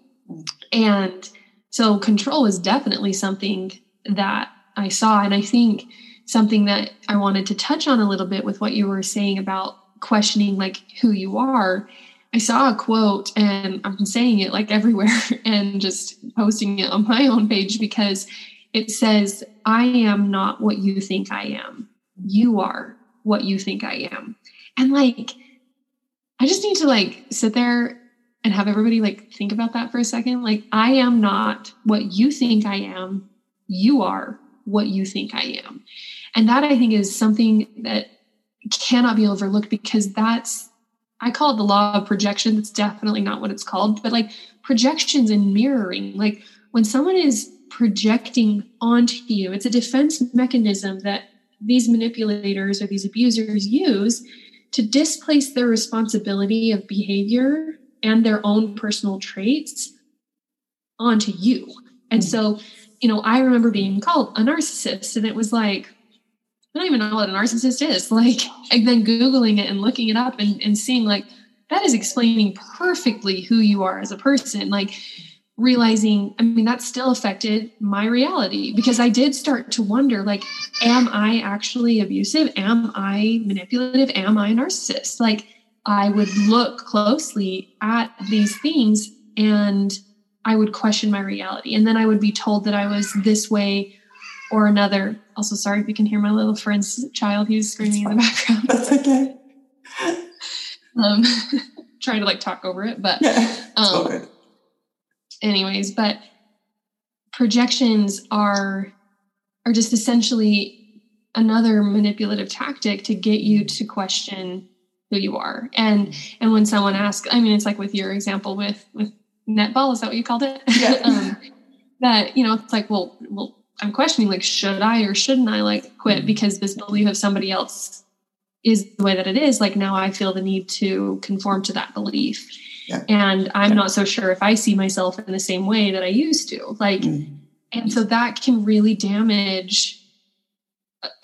And so control is definitely something that I saw and I think something that I wanted to touch on a little bit with what you were saying about questioning like who you are I saw a quote and I'm saying it like everywhere [laughs] and just posting it on my own page because it says, I am not what you think I am. You are what you think I am. And like, I just need to like sit there and have everybody like think about that for a second. Like, I am not what you think I am. You are what you think I am. And that I think is something that cannot be overlooked because that's I call it the law of projection. That's definitely not what it's called, but like projections and mirroring. Like when someone is projecting onto you, it's a defense mechanism that these manipulators or these abusers use to displace their responsibility of behavior and their own personal traits onto you. And mm-hmm. so, you know, I remember being called a narcissist, and it was like, I don't even know what a narcissist is. [laughs] Like, and then Googling it and looking it up and, and seeing, like, that is explaining perfectly who you are as a person. Like, realizing, I mean, that still affected my reality because I did start to wonder, like, am I actually abusive? Am I manipulative? Am I a narcissist? Like, I would look closely at these things and I would question my reality. And then I would be told that I was this way or another. Also, sorry if you can hear my little friend's child. He's screaming in the background. That's okay. [laughs] um, [laughs] trying to like talk over it, but yeah, um, anyways, but projections are are just essentially another manipulative tactic to get you to question who you are. And and when someone asks, I mean, it's like with your example with with netball is that what you called it yeah. [laughs] um, that you know it's like well well i'm questioning like should i or shouldn't i like quit mm-hmm. because this belief of somebody else is the way that it is like now i feel the need to conform to that belief yeah. and i'm yeah. not so sure if i see myself in the same way that i used to like mm. and so that can really damage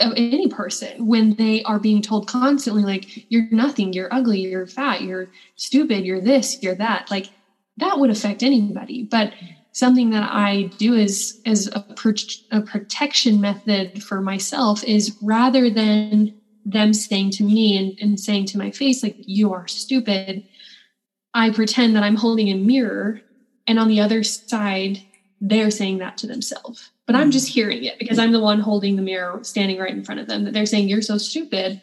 any person when they are being told constantly like you're nothing you're ugly you're fat you're stupid you're this you're that like that would affect anybody. But something that I do is as a, a protection method for myself is rather than them saying to me and, and saying to my face, like, you are stupid, I pretend that I'm holding a mirror. And on the other side, they're saying that to themselves. But I'm just hearing it because I'm the one holding the mirror standing right in front of them that they're saying, You're so stupid.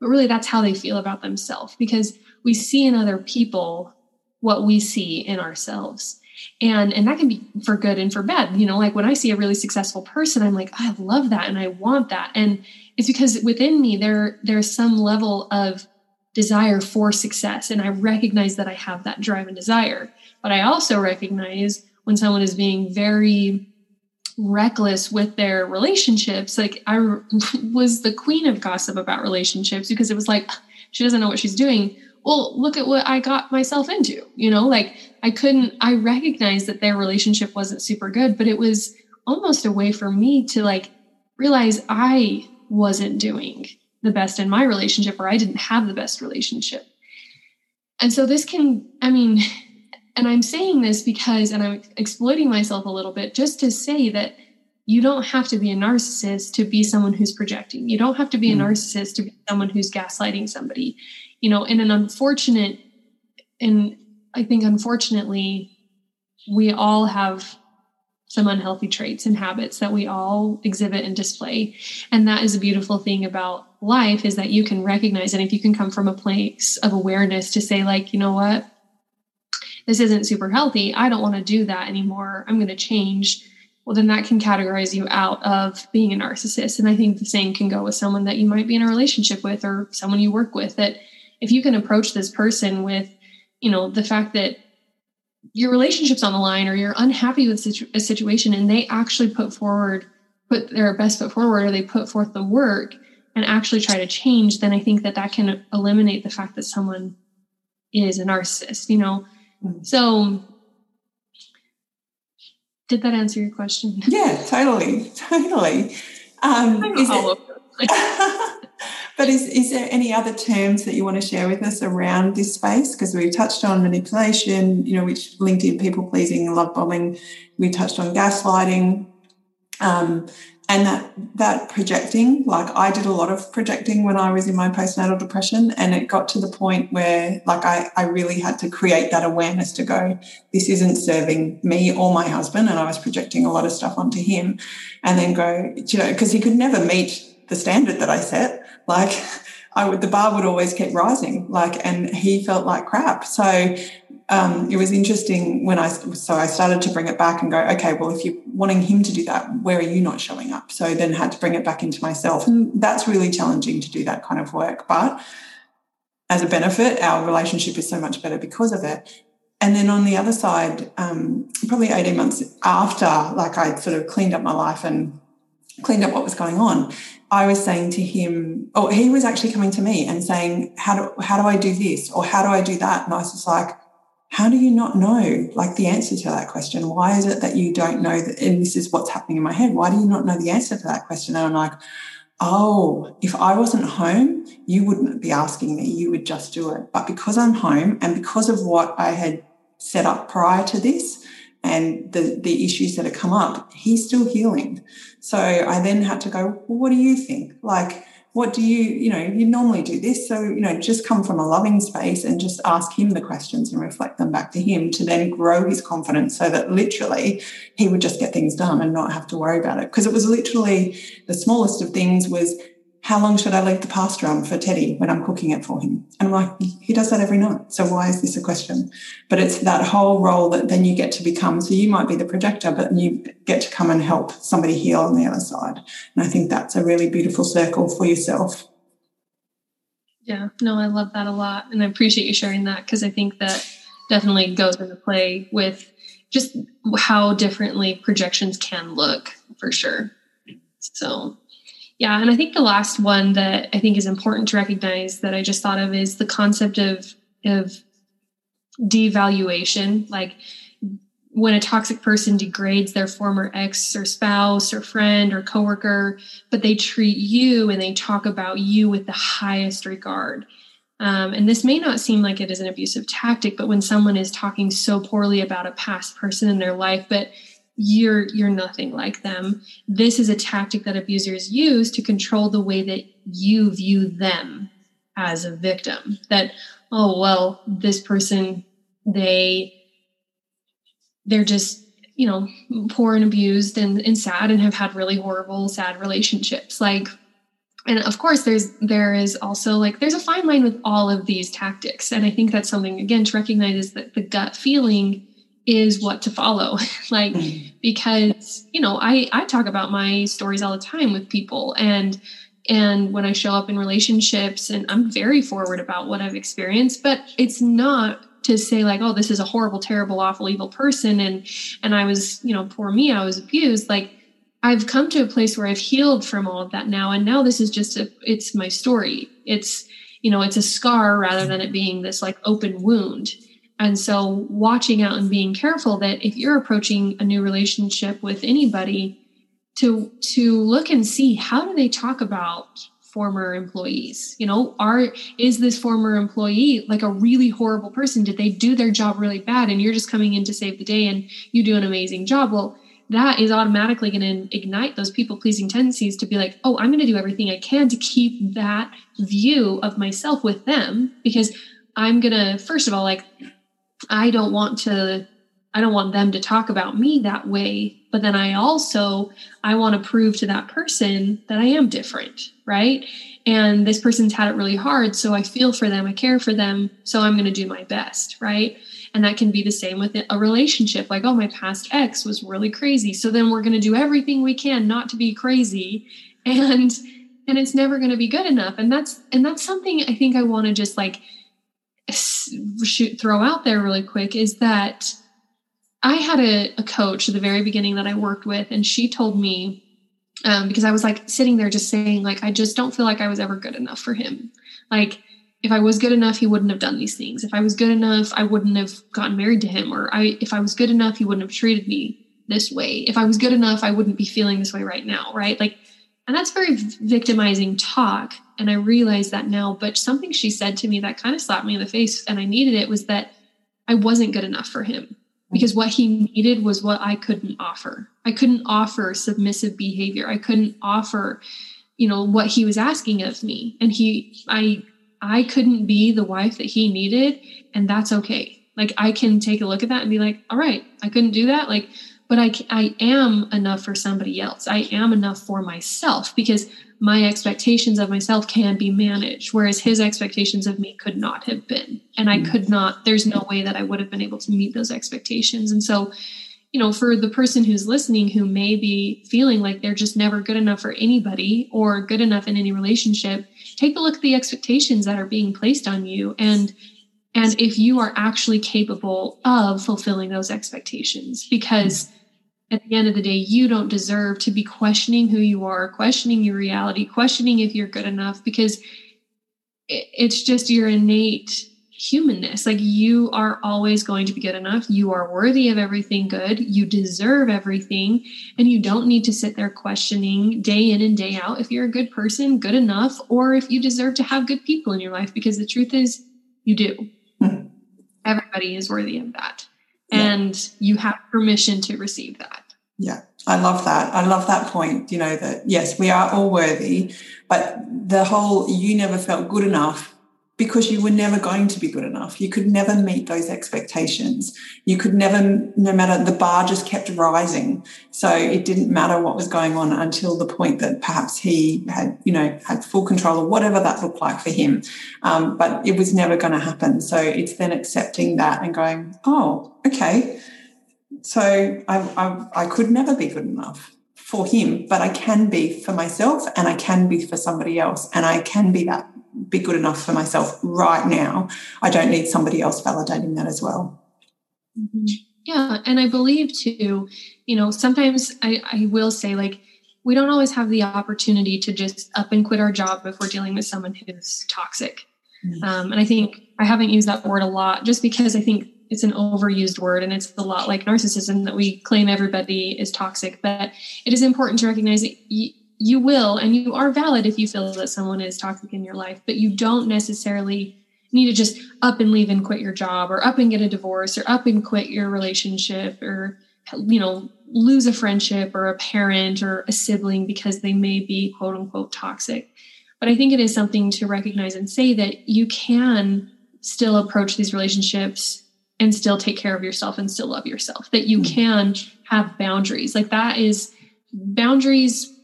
But really, that's how they feel about themselves because we see in other people what we see in ourselves and and that can be for good and for bad. You know like when i see a really successful person i'm like i love that and i want that. And it's because within me there there's some level of desire for success. And i recognize that i have that drive and desire. But i also recognize when someone is being very reckless with their relationships like i [laughs] was the queen of gossip about relationships because it was like she doesn't know what she's doing well, look at what I got myself into. You know, like I couldn't, I recognized that their relationship wasn't super good, but it was almost a way for me to like realize I wasn't doing the best in my relationship or I didn't have the best relationship. And so this can, I mean, and I'm saying this because, and I'm exploiting myself a little bit just to say that you don't have to be a narcissist to be someone who's projecting. You don't have to be a mm. narcissist to be someone who's gaslighting somebody you know, in an unfortunate, and I think unfortunately, we all have some unhealthy traits and habits that we all exhibit and display. And that is a beautiful thing about life is that you can recognize and if you can come from a place of awareness to say, like, you know what, this isn't super healthy. I don't want to do that anymore. I'm going to change. Well, then that can categorize you out of being a narcissist. And I think the same can go with someone that you might be in a relationship with or someone you work with that if you can approach this person with you know the fact that your relationship's on the line or you're unhappy with situ- a situation and they actually put forward put their best foot forward or they put forth the work and actually try to change then i think that that can eliminate the fact that someone is a narcissist you know? Mm-hmm. so did that answer your question? Yeah totally totally. Um, is it, [laughs] But is, is there any other terms that you want to share with us around this space? Because we've touched on manipulation, you know, which linked in people pleasing, love bombing. We touched on gaslighting. Um, and that that projecting like i did a lot of projecting when i was in my postnatal depression and it got to the point where like i, I really had to create that awareness to go this isn't serving me or my husband and i was projecting a lot of stuff onto him and then go you know because he could never meet the standard that i set like I would, the bar would always keep rising, like, and he felt like crap. So um, it was interesting when I, so I started to bring it back and go, okay, well, if you're wanting him to do that, where are you not showing up? So then had to bring it back into myself. And that's really challenging to do that kind of work. But as a benefit, our relationship is so much better because of it. And then on the other side, um, probably 18 months after, like I'd sort of cleaned up my life and cleaned up what was going on, I was saying to him, or he was actually coming to me and saying, How do how do I do this? Or how do I do that? And I was just like, how do you not know like the answer to that question? Why is it that you don't know that? And this is what's happening in my head. Why do you not know the answer to that question? And I'm like, oh, if I wasn't home, you wouldn't be asking me. You would just do it. But because I'm home and because of what I had set up prior to this and the, the issues that have come up, he's still healing. So I then had to go, well, what do you think? Like, what do you, you know, you normally do this. So, you know, just come from a loving space and just ask him the questions and reflect them back to him to then grow his confidence so that literally he would just get things done and not have to worry about it. Because it was literally the smallest of things was how long should I leave the pasta on for Teddy when I'm cooking it for him? And I'm like, he does that every night. So why is this a question? But it's that whole role that then you get to become. So you might be the projector, but you get to come and help somebody heal on the other side. And I think that's a really beautiful circle for yourself. Yeah, no, I love that a lot. And I appreciate you sharing that because I think that definitely goes into play with just how differently projections can look for sure. So yeah, and I think the last one that I think is important to recognize that I just thought of is the concept of of devaluation. Like when a toxic person degrades their former ex or spouse or friend or coworker, but they treat you and they talk about you with the highest regard. Um, and this may not seem like it is an abusive tactic, but when someone is talking so poorly about a past person in their life, but you're you're nothing like them. This is a tactic that abusers use to control the way that you view them as a victim. That oh well this person they they're just you know poor and abused and, and sad and have had really horrible sad relationships. Like and of course there's there is also like there's a fine line with all of these tactics. And i think that's something again to recognize is that the gut feeling is what to follow. [laughs] Like. Because you know i i talk about my stories all the time with people and and when i show up in relationships and i'm very forward about what i've experienced but it's not to say like oh this is a horrible terrible awful evil person and and i was you know poor me i was abused. Like i've come to a place where i've healed from all of that now and now this is just a it's my story. It's you know it's a scar rather than it being this like open wound and so, watching out and being careful that if you're approaching a new relationship with anybody, to to look and see how do they talk about former employees? You know are is this former employee like a really horrible person? Did they do their job really bad and you're just coming in to save the day and you do an amazing job? Well that is automatically going to ignite those people pleasing tendencies to be like oh i'm going to do everything i can to keep that view of myself with them because i'm going to first of all like I don't want to I don't want them to talk about me that way, but then I also I want to prove to that person that I am different, right? And this person's had it really hard, so I feel for them, I care for them, so I'm going to do my best, right? And that can be the same with a relationship like, oh, my past ex was really crazy, so then we're going to do everything we can not to be crazy and and it's never going to be good enough. And that's and that's something I think I want to just like shoot throw out there really quick is that I had a, a, coach at the very beginning that I worked with, and she told me um, because I was like sitting there just saying like I just don't feel like I was ever good enough for him. Like if I was good enough, he wouldn't have done these things. If I was good enough, I wouldn't have gotten married to him. Or I if I was good enough, he wouldn't have treated me this way. If I was good enough, I wouldn't be feeling this way right now. Right? Like, and that's very victimizing talk and I realize that now. But something she said to me that kind of slapped me in the face, and I needed it was that I wasn't good enough for him because what he needed was what I couldn't offer. I couldn't offer submissive behavior. I couldn't offer, you know, what he was asking of me. And he, I, I couldn't be the wife that he needed, and that's okay. Like I can take a look at that and be like, all right, I couldn't do that. Like, but I, I am enough for somebody else. I am enough for myself because my expectations of myself can be managed, whereas his expectations of me could not have been. And I mm. could not, there's no way that I would have been able to meet those expectations. And so, you know, for the person who's listening who may be feeling like they're just never good enough for anybody or good enough in any relationship, take a look at the expectations that are being placed on you and and if you are actually capable of fulfilling those expectations because at the end of the day, you don't deserve to be questioning who you are, questioning your reality, questioning if you're good enough, because it's just your innate humanness. Like you are always going to be good enough. You are worthy of everything good. You deserve everything. And you don't need to sit there questioning day in and day out if you're a good person, good enough, or if you deserve to have good people in your life. Because the truth is, you do. Mm-hmm. Everybody is worthy of that. Yeah. And you have permission to receive that. Yeah. I love that. I love that point, you know, that yes, we are all worthy, but the whole you never felt good enough because you were never going to be good enough. You could never meet those expectations. You could never, no matter, the bar just kept rising. So it didn't matter what was going on until the point that perhaps he had, you know, had full control of whatever that looked like for him. Um, but it was never going to happen. So it's then accepting that and going, oh, okay. So I, I, I could never be good enough for him, but I can be for myself and I can be for somebody else and I can be that be good enough for myself right now. I don't need somebody else validating that as well. Mm-hmm. Yeah. And I believe too, you know, sometimes I, I will say, like, we don't always have the opportunity to just up and quit our job if we're dealing with someone who's toxic. Mm-hmm. Um, and I think I haven't used that word a lot just because I think it's an overused word and it's a lot like narcissism that we claim everybody is toxic. But it is important to recognize that you will and you are valid if you feel that someone is toxic in your life but you don't necessarily need to just up and leave and quit your job or up and get a divorce or up and quit your relationship or you know lose a friendship or a parent or a sibling because they may be quote unquote toxic but i think it is something to recognize and say that you can still approach these relationships and still take care of yourself and still love yourself that you mm. can have boundaries like that is boundaries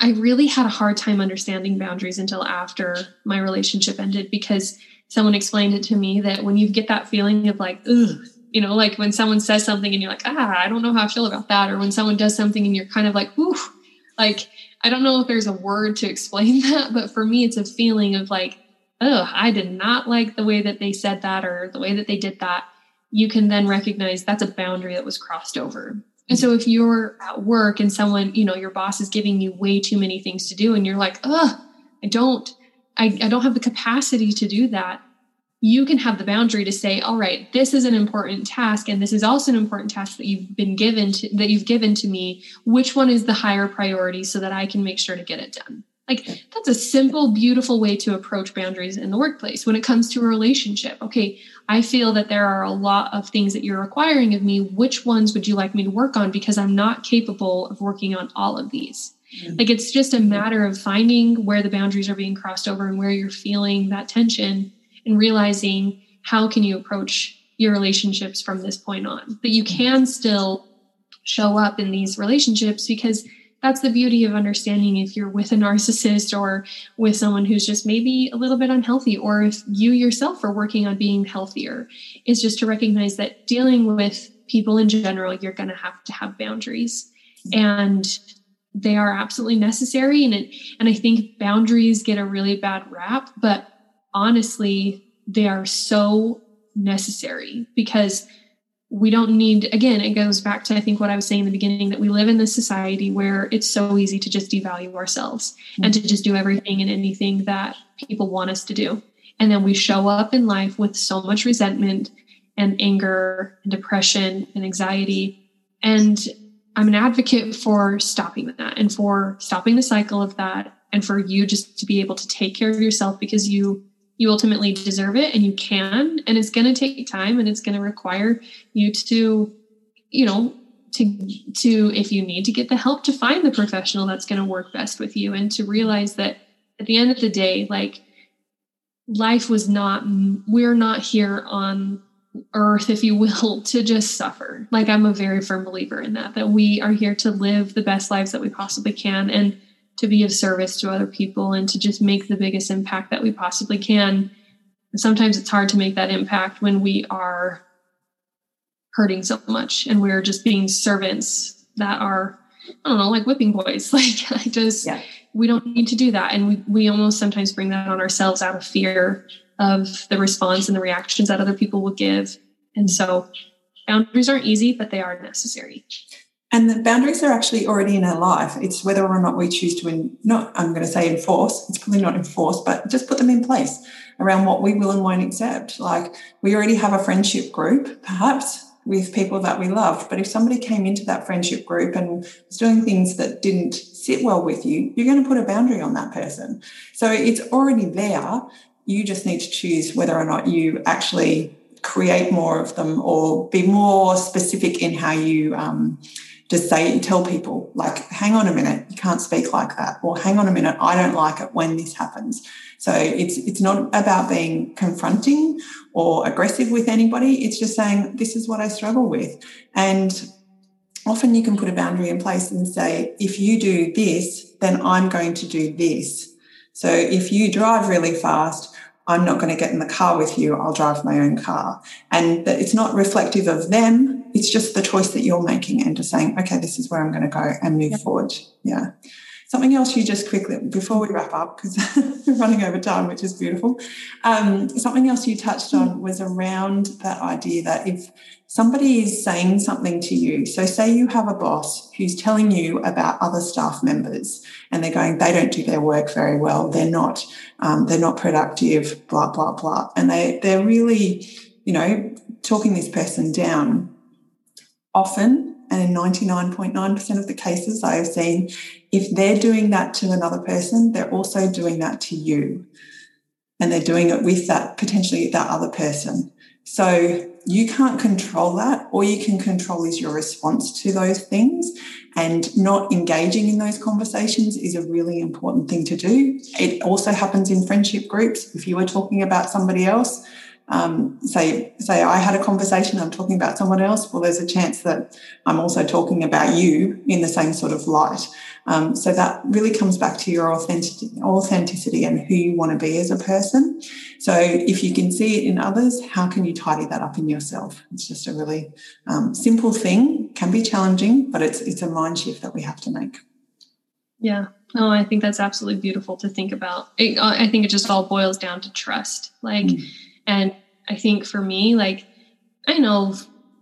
I really had a hard time understanding boundaries until after my relationship ended because someone explained it to me that when you get that feeling of like, ugh, you know, like when someone says something and you're like, ah, I don't know how I feel about that. Or when someone does something and you're kind of like, ooh, like, I don't know if there's a word to explain [laughs] that, but for me, it's a feeling of like, oh, I did not like the way that they said that or the way that they did that. You can then recognize that's a boundary that was crossed over. And so if you're at work and someone, you know, your boss is giving you way too many things to do and you're like, oh, I don't, I, I don't have the capacity to do that. You can have the boundary to say, all right, this is an important task, and this is also an important task that you've been given to that you've given to me. Which one is the higher priority so that I can make sure to get it done? Like that's a simple, beautiful way to approach boundaries in the workplace. When it comes to a relationship, okay, I feel that there are a lot of things that you're requiring of me. Which ones would you like me to work on? Because I'm not capable of working on all of these. Mm-hmm. Like it's just a matter of finding where the boundaries are being crossed over and where you're feeling that tension and realizing how can you approach your relationships from this point on. But you can still show up in these relationships because that's the beauty of understanding if you're with a narcissist or with someone who's just maybe a little bit unhealthy or if you yourself are working on being healthier is just to recognize that dealing with people in general you're going to have to have boundaries. And they are absolutely necessary and it, and I think boundaries get a really bad rap but honestly they are so necessary because we don't need again it goes back to i think what i was saying in the beginning that we live in this society where it's so easy to just devalue ourselves mm-hmm. and to just do everything and anything that people want us to do and then we show up in life with so much resentment and anger and depression and anxiety and i'm an advocate for stopping that and for stopping the cycle of that and for you just to be able to take care of yourself because you you ultimately deserve it and you can and it's going to take time and it's going to require you to you know to to if you need to get the help to find the professional that's going to work best with you and to realize that at the end of the day like life was not we're not here on earth if you will [laughs] to just suffer. Like i'm a very firm believer in that that we are here to live the best lives that we possibly can. And to be of service to other people and to just make the biggest impact that we possibly can. And sometimes it's hard to make that impact when we are hurting so much and we're just being servants that are, I don't know, like whipping boys. [laughs] Like I just, yeah. we don't need to do that. And we, we almost sometimes bring that on ourselves out of fear of the response and the reactions that other people will give. And so boundaries aren't easy, but they are necessary. And the boundaries are actually already in our life. It's whether or not we choose to, in, not, I'm going to say enforce, it's probably not enforce, but just put them in place around what we will and won't accept. Like we already have a friendship group, perhaps with people that we loved. But if somebody came into that friendship group and was doing things that didn't sit well with you, you're going to put a boundary on that person. So it's already there. You just need to choose whether or not you actually create more of them or be more specific in how you um, just say and tell people like hang on a minute you can't speak like that or hang on a minute i don't like it when this happens so it's it's not about being confronting or aggressive with anybody it's just saying this is what i struggle with and often you can put a boundary in place and say if you do this then i'm going to do this so if you drive really fast I'm not going to get in the car with you. I'll drive my own car. And it's not reflective of them. It's just the choice that you're making and just saying, okay, this is where I'm going to go and move forward. Yeah. Something else you just quickly, before we wrap up, because [laughs] we're running over time, which is beautiful. Um, something else you touched on was around that idea that if somebody is saying something to you, so say you have a boss who's telling you about other staff members and they're going, they don't do their work very well, they're not, um, they're not productive, blah, blah, blah. And they, they're really, you know, talking this person down often and in 99.9% of the cases I have seen, if they're doing that to another person, they're also doing that to you. And they're doing it with that potentially that other person. So you can't control that. All you can control is your response to those things. And not engaging in those conversations is a really important thing to do. It also happens in friendship groups. If you were talking about somebody else, um, say say I had a conversation, I'm talking about someone else. Well, there's a chance that I'm also talking about you in the same sort of light. Um, so that really comes back to your authenticity, authenticity and who you want to be as a person. So if you can see it in others, how can you tidy that up in yourself? It's just a really um, simple thing. Can be challenging, but it's it's a mind shift that we have to make. Yeah. Oh, I think that's absolutely beautiful to think about. It, I think it just all boils down to trust. Like. Mm and I think for me, like, I know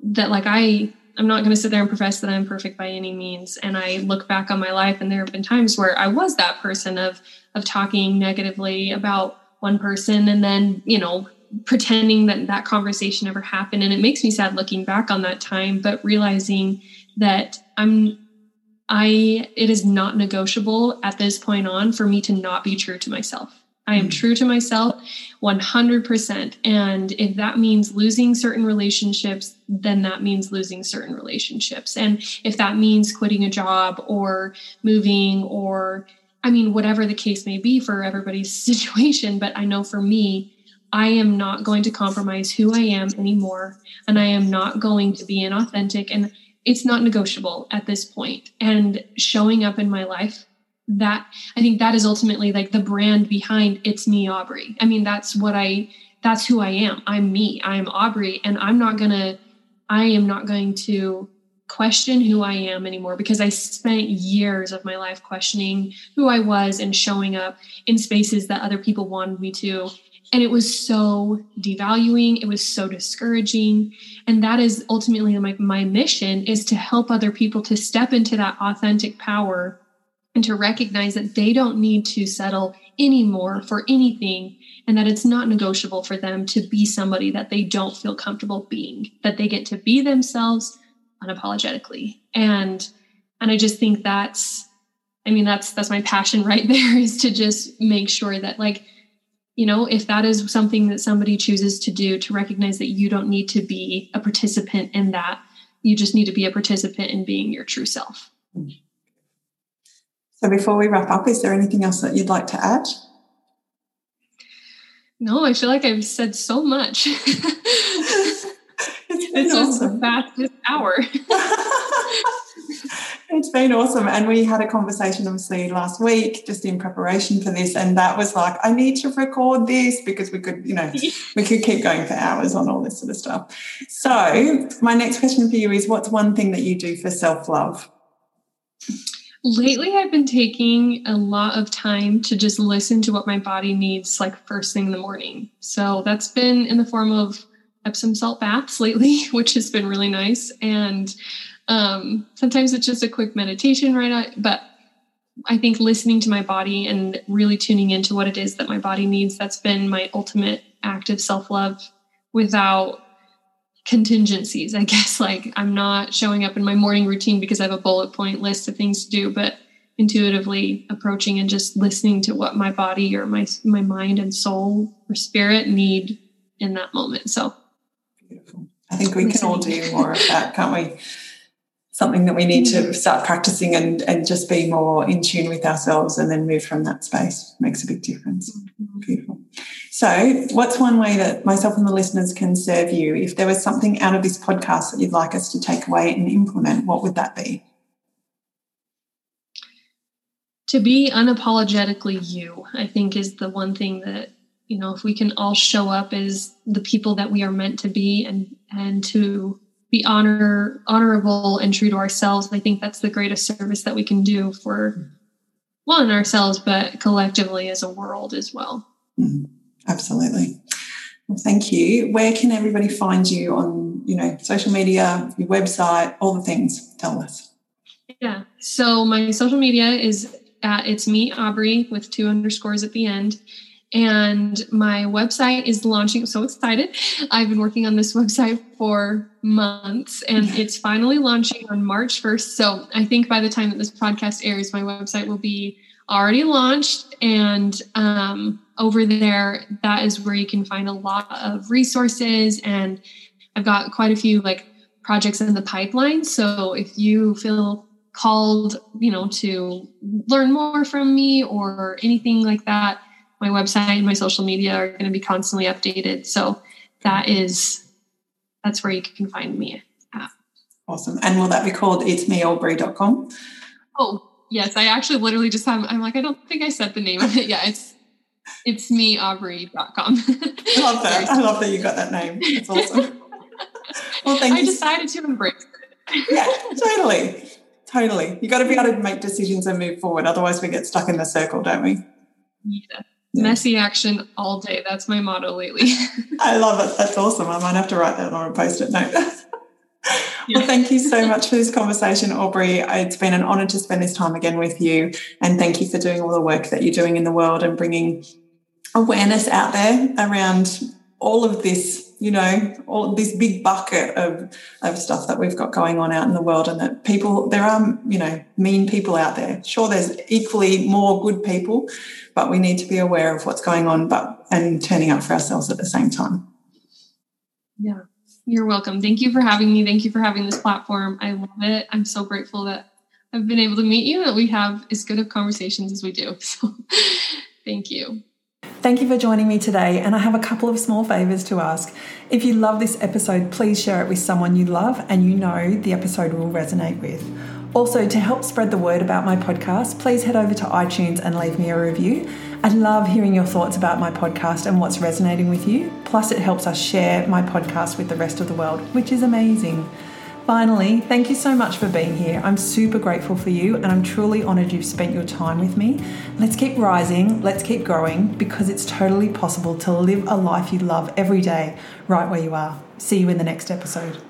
that, like, I, I'm not going to sit there and profess that I'm perfect by any means. And I look back on my life, and there have been times where I was that person of of talking negatively about one person, and then you know pretending that that conversation never happened. And it makes me sad looking back on that time, but realizing that I'm I it is not negotiable at this point on for me to not be true to myself. I am true to myself 100%. And if that means losing certain relationships, then that means losing certain relationships. And if that means quitting a job or moving or, I mean, whatever the case may be for everybody's [laughs] situation, but I know for me, I am not going to compromise who I am anymore. And I am not going to be inauthentic. And it's not negotiable at this point. And showing up in my life that I think that is ultimately like the brand behind it's me, Aubrey. I mean, that's what I, that's who I am. I'm me. I'm Aubrey. And I'm not going to, I am not going to question who I am anymore because I spent years of my life questioning who I was and showing up in spaces that other people wanted me to. And it was so devaluing. It was so discouraging. And that is ultimately my, my mission is to help other people to step into that authentic power and to recognize that they don't need to settle anymore for anything and that it's not negotiable for them to be somebody that they don't feel comfortable being that they get to be themselves unapologetically. And and i just think that's i mean that's that's my passion [laughs] right there is to just make sure that like you know if that is something that somebody chooses to do to recognize that you don't need to be a participant in that. You just need to be a participant in being your true self. Mm-hmm. So before we wrap up, is there anything else that you'd like to add? No, I feel like I've said so much. [laughs] awesome. just the fastest hour. [laughs] it's been awesome. And we had a conversation, obviously, last week just in preparation for this. And that was like, I need to record this because we could, you know, [laughs] we could keep going for hours on all this sort of stuff. So, my next question for you is what's one thing that you do for self love? Lately, I've been taking a lot of time to just listen to what my body needs, like first thing in the morning. So that's been in the form of Epsom salt baths lately, [laughs] which has been really nice. And Um, sometimes it's just a quick meditation, right? But I think listening to my body and really tuning into what it is that my body needs, that's been my ultimate act of self love without contingencies. I guess [laughs] like I'm not showing up in my morning routine because I have a bullet point list of things to do, but intuitively approaching and just listening to what my body or my my mind and soul or spirit need in that moment. So beautiful. I think we can all do more of that, can't we? Something that we need to mm-hmm. start practicing and, and just be more in tune with ourselves and then move from that space makes a big difference. Mm-hmm. Beautiful. So, what's one way that myself and the listeners can serve you? If there was something out of this podcast that you'd like us to take away and implement, what would that be? to be unapologetically you i think is the one thing that you know if we can all show up as the people that we are meant to be and and to be honor honorable and true to ourselves. I think that's the greatest service that we can do for one ourselves but collectively as a world as well. Mm, absolutely. Well, thank you. Where can everybody find you on you know social media your website all the things? Tell us. Yeah. So my social media is at it's me aubrey with two underscores at the end and my website is launching. I'm so excited. I've been working on this [laughs] website for months and [laughs] it's finally launching on March 1st. So I think by the time that this podcast airs, my website will be already launched. And um, over there, that is where you can find a lot of resources. And I've got quite a few like projects in the pipeline. So if you feel called, you know, to learn more from me or anything like that, my website and my social media are going to be constantly updated. So that is that's where you can find me at. Awesome. And will that be called itsmeaubrey.com? Oh, yes. I actually literally just have I'm like, I don't think I said the name of it. Yeah, it's it's me aubrey.com. I love that. I love that you got that name. It's awesome. well, thank I you. I decided to embrace it. yeah, totally. Totally. You got to be able to make decisions and move forward. Otherwise, we get stuck in the circle, don't we? Yeah. Messy action all day. That's my motto lately. [laughs] I love it. That's awesome. I might have to write that on a post it note. [laughs] well, thank you so much for this conversation, Aubrey. It's been an honor to spend this time again with you. And thank you for doing all the work that you're doing in the world and bringing awareness out there around all of this, you know, all this big bucket of, of stuff that we've got going on out in the world, and that people, there are, you know, mean people out there. Sure, there's equally more good people, but we need to be aware of what's going on, but and turning up for ourselves at the same time. Yeah, you're welcome. Thank you for having me. Thank you for having this platform. I love it. I'm so grateful that I've been able to meet you, that we have as good of conversations as we do. [laughs] So, thank you. Thank you for joining me today, and I have a couple of small favors to ask. If you love this episode, please share it with someone you love and you know the episode will resonate with. Also, to help spread the word about my podcast, please head over to iTunes and leave me a review. I love hearing your thoughts about my podcast and what's resonating with you. Plus, it helps us share my podcast with the rest of the world, which is amazing. Finally, thank you so much for being here. I'm super grateful for you and I'm truly honored you've spent your time with me. Let's keep rising, let's keep growing because it's totally possible to live a life you love every day right where you are. See you in the next episode.